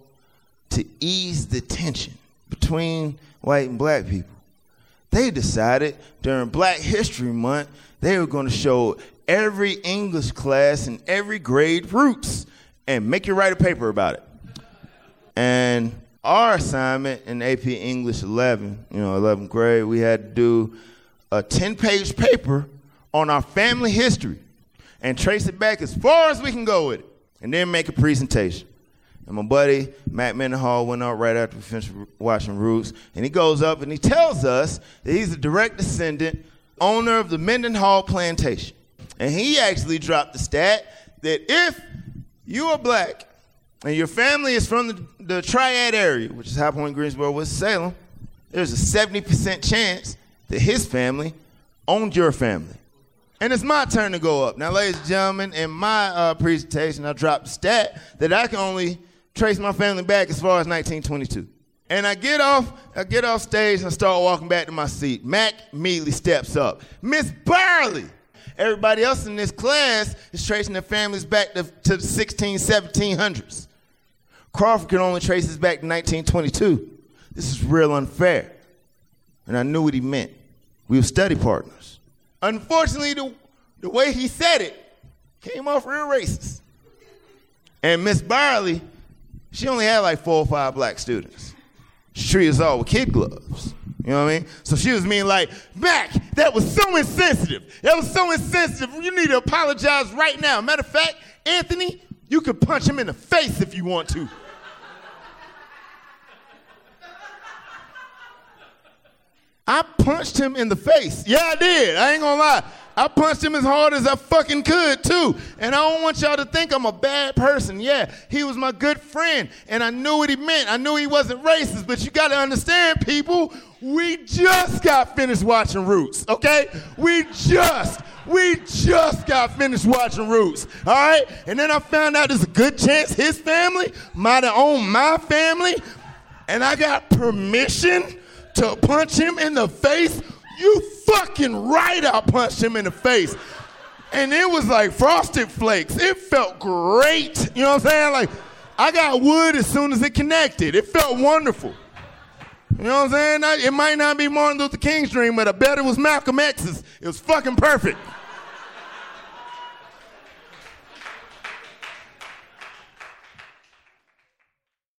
to ease the tension between white and black people, they decided during Black History Month they were going to show every English class in every grade roots and make you write a paper about it. And our assignment in AP English 11, you know, 11th grade, we had to do a 10 page paper on our family history and trace it back as far as we can go with it and then make a presentation. And my buddy, Matt Mendenhall, went up right after we finished watching Roots, and he goes up and he tells us that he's a direct descendant, owner of the Mendenhall Plantation. And he actually dropped the stat that if you are black and your family is from the, the Triad area, which is High Point, Greensboro, Winston-Salem, there's a 70% chance that his family owned your family. And it's my turn to go up. Now, ladies and gentlemen, in my uh, presentation, I dropped the stat that I can only trace my family back as far as 1922. And I get off, I get off stage and I start walking back to my seat. Mac immediately steps up. Miss Burley! Everybody else in this class is tracing their families back to, to the 16, 1700s. Crawford can only trace his back to 1922. This is real unfair. And I knew what he meant. We were study partners. Unfortunately, the, the way he said it came off real racist. And Miss Barley, she only had like four or five black students. She treated us all with kid gloves. You know what I mean? So she was mean like, Mac, that was so insensitive. That was so insensitive. You need to apologize right now. Matter of fact, Anthony, you could punch him in the face if you want to. I punched him in the face. Yeah, I did. I ain't gonna lie. I punched him as hard as I fucking could, too. And I don't want y'all to think I'm a bad person. Yeah, he was my good friend, and I knew what he meant. I knew he wasn't racist, but you gotta understand, people, we just got finished watching Roots, okay? We just, we just got finished watching Roots, all right? And then I found out there's a good chance his family might have owned my family, and I got permission to punch him in the face, you fucking right I punched him in the face. And it was like frosted flakes. It felt great. You know what I'm saying? Like, I got wood as soon as it connected. It felt wonderful. You know what I'm saying? I- It might not be Martin Luther King's dream, but I bet it was Malcolm X's. It was fucking perfect.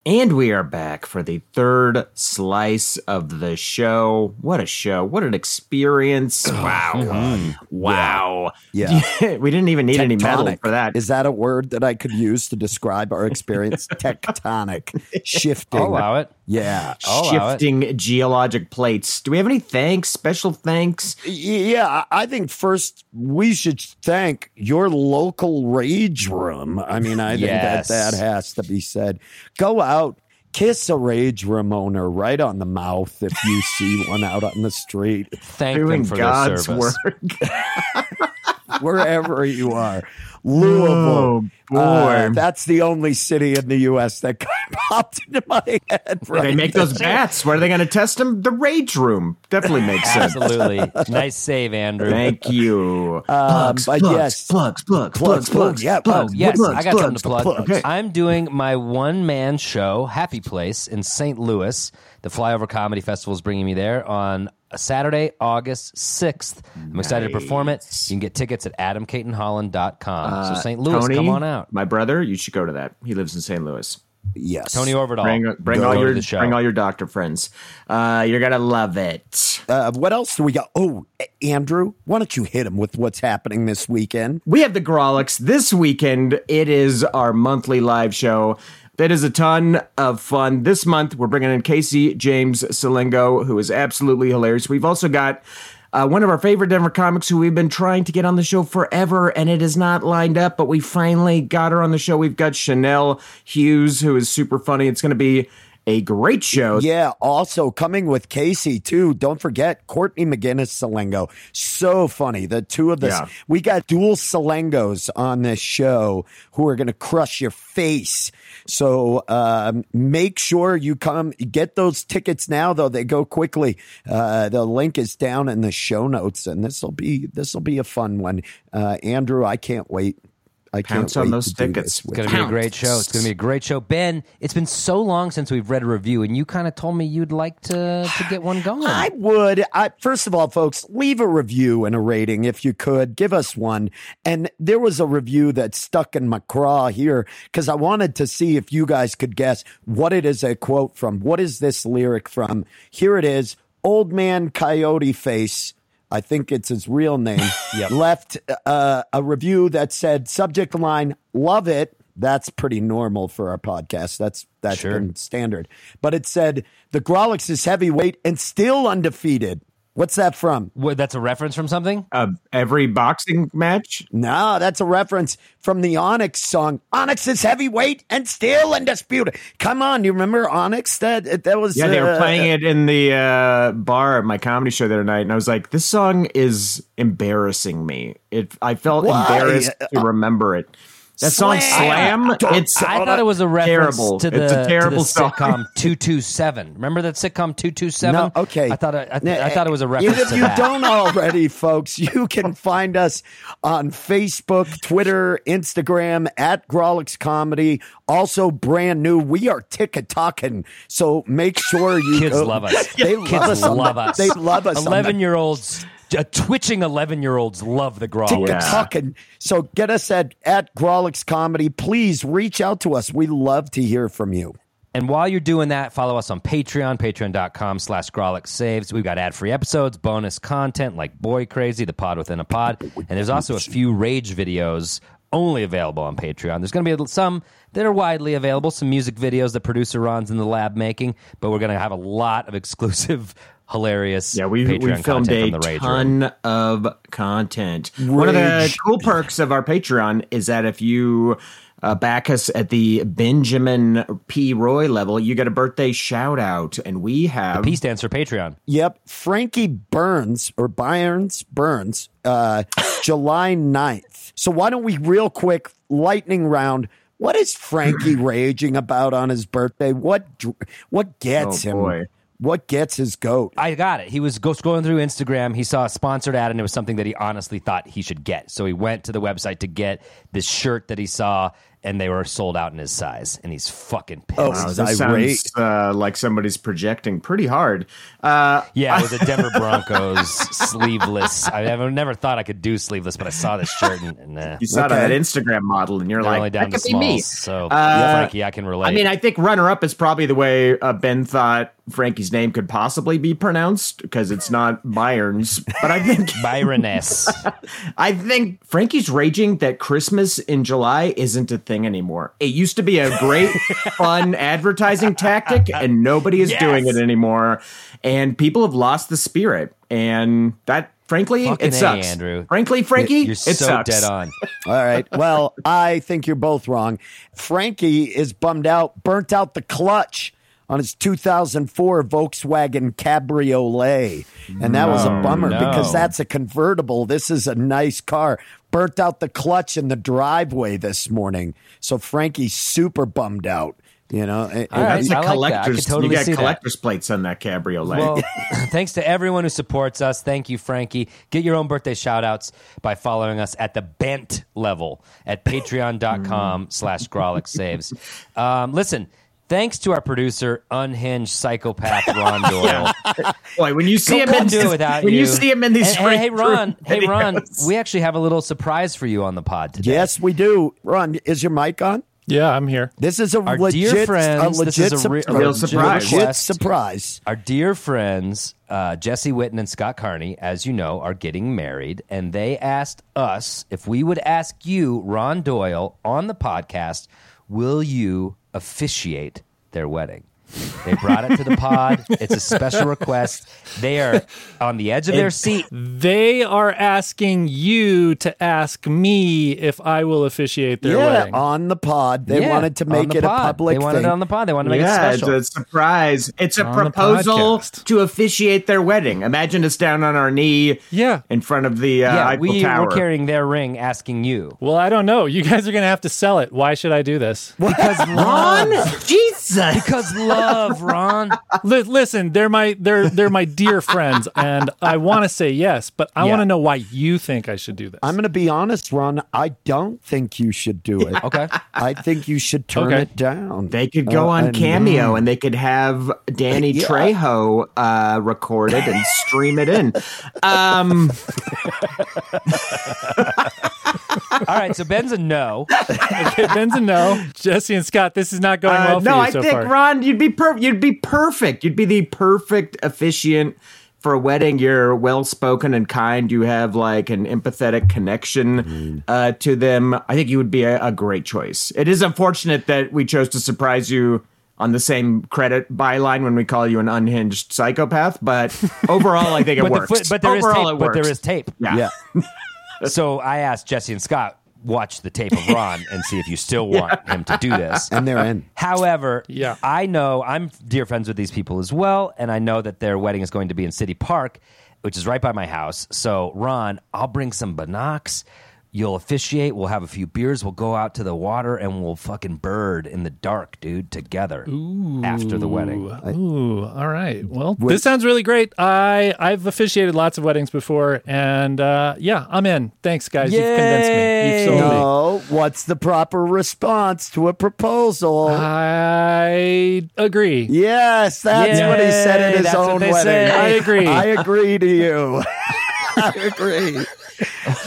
And we are back for the third slice of the show. What a show. What an experience. Wow. Mm-hmm. Wow. Yeah. we didn't even need any metal for that. Is that a word that I could use to describe our experience? Tectonic, shifting. I'll allow it. Yeah. Oh, I'll allow. Shifting geologic plates. Do we have any thanks? Special thanks? Yeah, I I think first we should thank your local rage room. I mean, I think that that has to be said. Go out, kiss a rage room owner right on the mouth if you see one out on the street, Thank Doing them for their God's service. work. wherever you are. Louisville. Oh. Uh, that's the only city in the U.S. that popped into my head. Right They make those there. bats. Where are they going to test them? The rage room. Definitely makes sense. Absolutely. nice save, Andrew. Thank you. Um, but yes, plugs, plugs, plugs, plugs, yeah, Oh, plugs, yes, plugs, I got something to plug. Okay. I'm doing my one man show, Happy Place, in St. Louis. The Flyover Comedy Festival is bringing me there on a Saturday, August 6th. I'm excited to perform it. You can get tickets at adamcaytonholland.com. so, St. Louis, Uh, Tony, come on out. My brother, you should go to that. He lives in St. Louis. Yes, Tony Orvedahl. Bring, bring all your the bring all your doctor friends. Uh, you're gonna love it. Uh, what else do we got? Oh, Andrew, why don't you hit him with what's happening this weekend? We have the Grawlix this weekend. It is our monthly live show. That is a ton of fun. This month, we're bringing in Casey James Salengo, who is absolutely hilarious. We've also got uh, one of our favorite Denver comics who we've been trying to get on the show forever, and it is not lined up, but we finally got her on the show. We've got Shanel Hughes, who is super funny. It's going to be a great show. Yeah, also coming with Casey too. Don't forget Courtney Maginnis Salengo. So funny. The two of us. Yeah. We got dual Salengos on this show who are going to crush your face. So um, make sure you come get those tickets now, though they go quickly. Uh, the link is down in the show notes, and this will be this will be a fun one. Uh, Andrew, I can't wait. I Pounce can't on those tickets. It's going to be a great show. It's going to be a great show. Ben, it's been so long since we've read a review, and you kind of told me you'd like to, to get one going. I would. I, first of all, folks, leave a review and a rating if you could. Give us one. And there was a review that stuck in my craw here because I wanted to see if you guys could guess what it is a quote from. What is this lyric from? Here it is Old Man Coyote Face. I think it's his real name. Yep. Left uh, a review that said subject line, love it. That's pretty normal for our podcast. That's that's Sure. been standard. But it said the Grawlix is heavyweight and still undefeated. What's that from? What, that's a reference from something? Uh, every boxing match. No, that's a reference from the Onyx song. Onyx is heavyweight and still undisputed. Come on, you remember Onyx? That that was Yeah, they were uh, playing it in the uh, bar at my comedy show the other night, and I was like, "This song is embarrassing me." It, I felt Why? embarrassed to remember it. That song Slam. "Slam," it's I thought it was a reference terrible. to the, it's a terrible to the song. sitcom 227. Remember that sitcom 227? No, okay. I thought I, I, Nah, I thought it was a reference If you that. don't already, folks, you can find us on Facebook, Twitter, Instagram at Grawlix Comedy. Also, brand new, we are tick talking. So make sure you Kids go- love us. They love Kids us. love us. They love us. 11 year olds, uh, twitching 11 year olds love the Grawlix. Yeah. talking. So get us at at Grawlix Comedy. Please reach out to us. We love to hear from you. And while you're doing that, follow us on Patreon, patreon.com slash Grolic Saves. We've got ad free episodes, bonus content like Boi Crazy, the pod within a pod. And there's also a few rage videos only available on Patreon. There's going to be some that are widely available, some music videos that producer Ron's in the lab making, but we're going to have a lot of exclusive, hilarious Yeah, we, Patreon we filmed a from the room. ton of content. One of the cool perks of our Patreon is that if you uh, back us at the Benjamin P. Roy level, you get a birthday shout out, and we have P stands for Patreon. Yep. Frankie Burns or Burns Burns, uh, July 9th. So why don't we real quick lightning round? What is Frankie raging about on his birthday? What what gets Oh, him? Boy. What gets his goat? I got it. He was go- scrolling through Instagram. He saw a sponsored ad, and it was something that he honestly thought he should get. So he went to the website to get this shirt that he saw, and they were sold out in his size. And he's fucking pissed. Oh, Wow, He's this irate. sounds uh, like somebody's projecting pretty hard. Uh, yeah, it was a Denver Broncos sleeveless. I never, never thought I could do sleeveless, but I saw this shirt, and, and uh, you saw Okay. that Instagram model, and you're they're like, only down that to could be me. So, Uh, Frankie, I can relate. I mean, I think runner up is probably the way uh, Ben thought Frankie's name could possibly be pronounced because it's not Byron's. But I think Byroness. I think Frankie's raging that Christmas in July isn't a thing anymore. It used to be a great, fun advertising tactic, and nobody is Yes. doing it anymore. And people have lost the spirit, and that. Frankly, Fucking it A, sucks. Andrew. Frankly, Frankie, You're it so sucks. dead on. All right. Well, I think you're both wrong. Frankie is bummed out, burnt out the clutch on his 2004 Volkswagen Cabriolet. And that was a bummer no. because that's a convertible. This is a nice car. Burnt out the clutch in the driveway this morning. So Frankie's super bummed out. You know, It- All right. That's I a like that. Collector's. could totally you got see that. collector's plates on that cabriolet. Well, thanks to everyone who supports us. Thank you, Frankie. Get your own birthday shout outs by following us at the bent level at patreon.com slash Grolic Saves. Um, listen, thanks to our producer, unhinged psychopath Ron Doyle. Boy, when you see him in do it these- without when you. you see him in these And- and hey, Ron, hey, Ron, we actually have a little surprise for you on the pod today. yes, we do. Ron, is your mic on? Yeah, I'm here. This is a Our legit, dear friends, a this is a re- sup- a real surprise. legit surprise. Our dear friends, uh, Jesse Witten and Scott Carney, as you know, are getting married, and they asked us if we would ask you, Ron Doyle, on the podcast, will you officiate their wedding? They brought it to the pod. It's a special request. They are on the edge of their seat. They are asking you to ask me if I will officiate their yeah, wedding. on the pod. They Yeah, wanted to on make the it a pod. public They wanted thing. it on the pod. They wanted to make yeah, it it's special. a surprise. It's a On the proposal podcast. to officiate their wedding. Imagine us down on our knee Yeah. in front of the uh, yeah, Eiffel we Tower. were carrying their ring, asking you. Well, I don't know. You guys are going to have to sell it. Why should I do this? Because Ron, Jesus. Because love, Ron. Li- listen, they're my they're they're my dear friends, and I want to say yes, but I Yeah. want to know why you think I should do this. I'm going to be honest, Ron. I don't think you should do it. Okay. I think you should turn Okay. it down. They could go Uh, on and- Cameo and they could have Danny Yeah. Trejo uh, record it and stream it in. Um, All right, so Ben's a no. okay, Ben's a no. Jesse and Scott, this is not going uh, well for you. no, you I so think far. Ron, you'd be per- you'd be perfect. You'd be the perfect officiant for a wedding. You're well spoken and kind. You have like an empathetic connection uh, to them. I think you would be a, a great choice. It is unfortunate that we chose to surprise you on the same credit byline when we call you an unhinged psychopath. But overall, I think it But, works. foot, but there is overall, tape. it But there is tape. Yeah. Yeah. So I asked Jesse and Scott watch the tape of Ron and see if you still want him to do this. And they're in. However, Yeah. I know I'm dear friends with these people as well, and I know that their wedding is going to be in City Park, which is right by my house. So, Ron, I'll bring some binocs. You'll officiate. We'll have a few beers. We'll go out to the water and we'll fucking bird in the dark, dude, together after the wedding. Ooh, all right. Well, this sounds really great. I I've officiated lots of weddings before, and uh, yeah, I'm in. Thanks, guys. You've convinced me. You've sold me. What's the proper response to a proposal? I agree. yes, that's what he said at Yay, his that's own they wedding. say. I agree. I agree to you. I agree.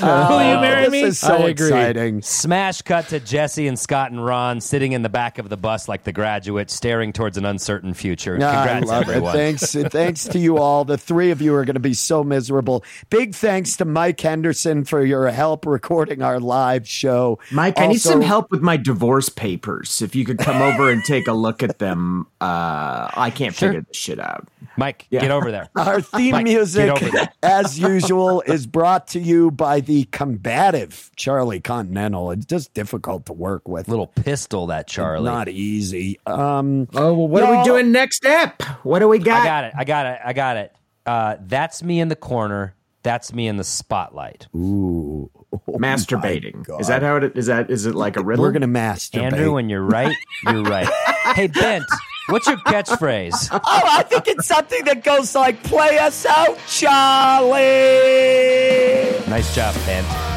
Will you marry this me? is so I agree. exciting. Smash cut to Jesse and Scott and Ron sitting in the back of the bus like the graduate, staring towards an uncertain future. Yeah, Congrats, I love everyone. it. Thanks, thanks to you all. The three of you are going to be so miserable. Big thanks to Mike Henderson for your help recording our live show. Mike, I need some help with my divorce papers. If you could come over and take a look at them, uh, I can't figure this shit out. Mike, get over there. Our theme Mike, music, get over there. as usual, is brought to you by the combative Charlie Continental. It's just difficult to work with. Little pistol, that Charlie. Not easy. Um, Oh, well, what are Y'all- we doing next step? What do we got? I got it. I got it. I got it. Uh, that's me in the corner. That's me in the spotlight. Ooh. Masturbating. Is that how it is? That is it like a riddle? we're going to masturbate. Andrew, when you're right, you're right. hey, Bent, what's your catchphrase? oh, I think it's something that goes like, play us out, Charlie. Nice job, Bent.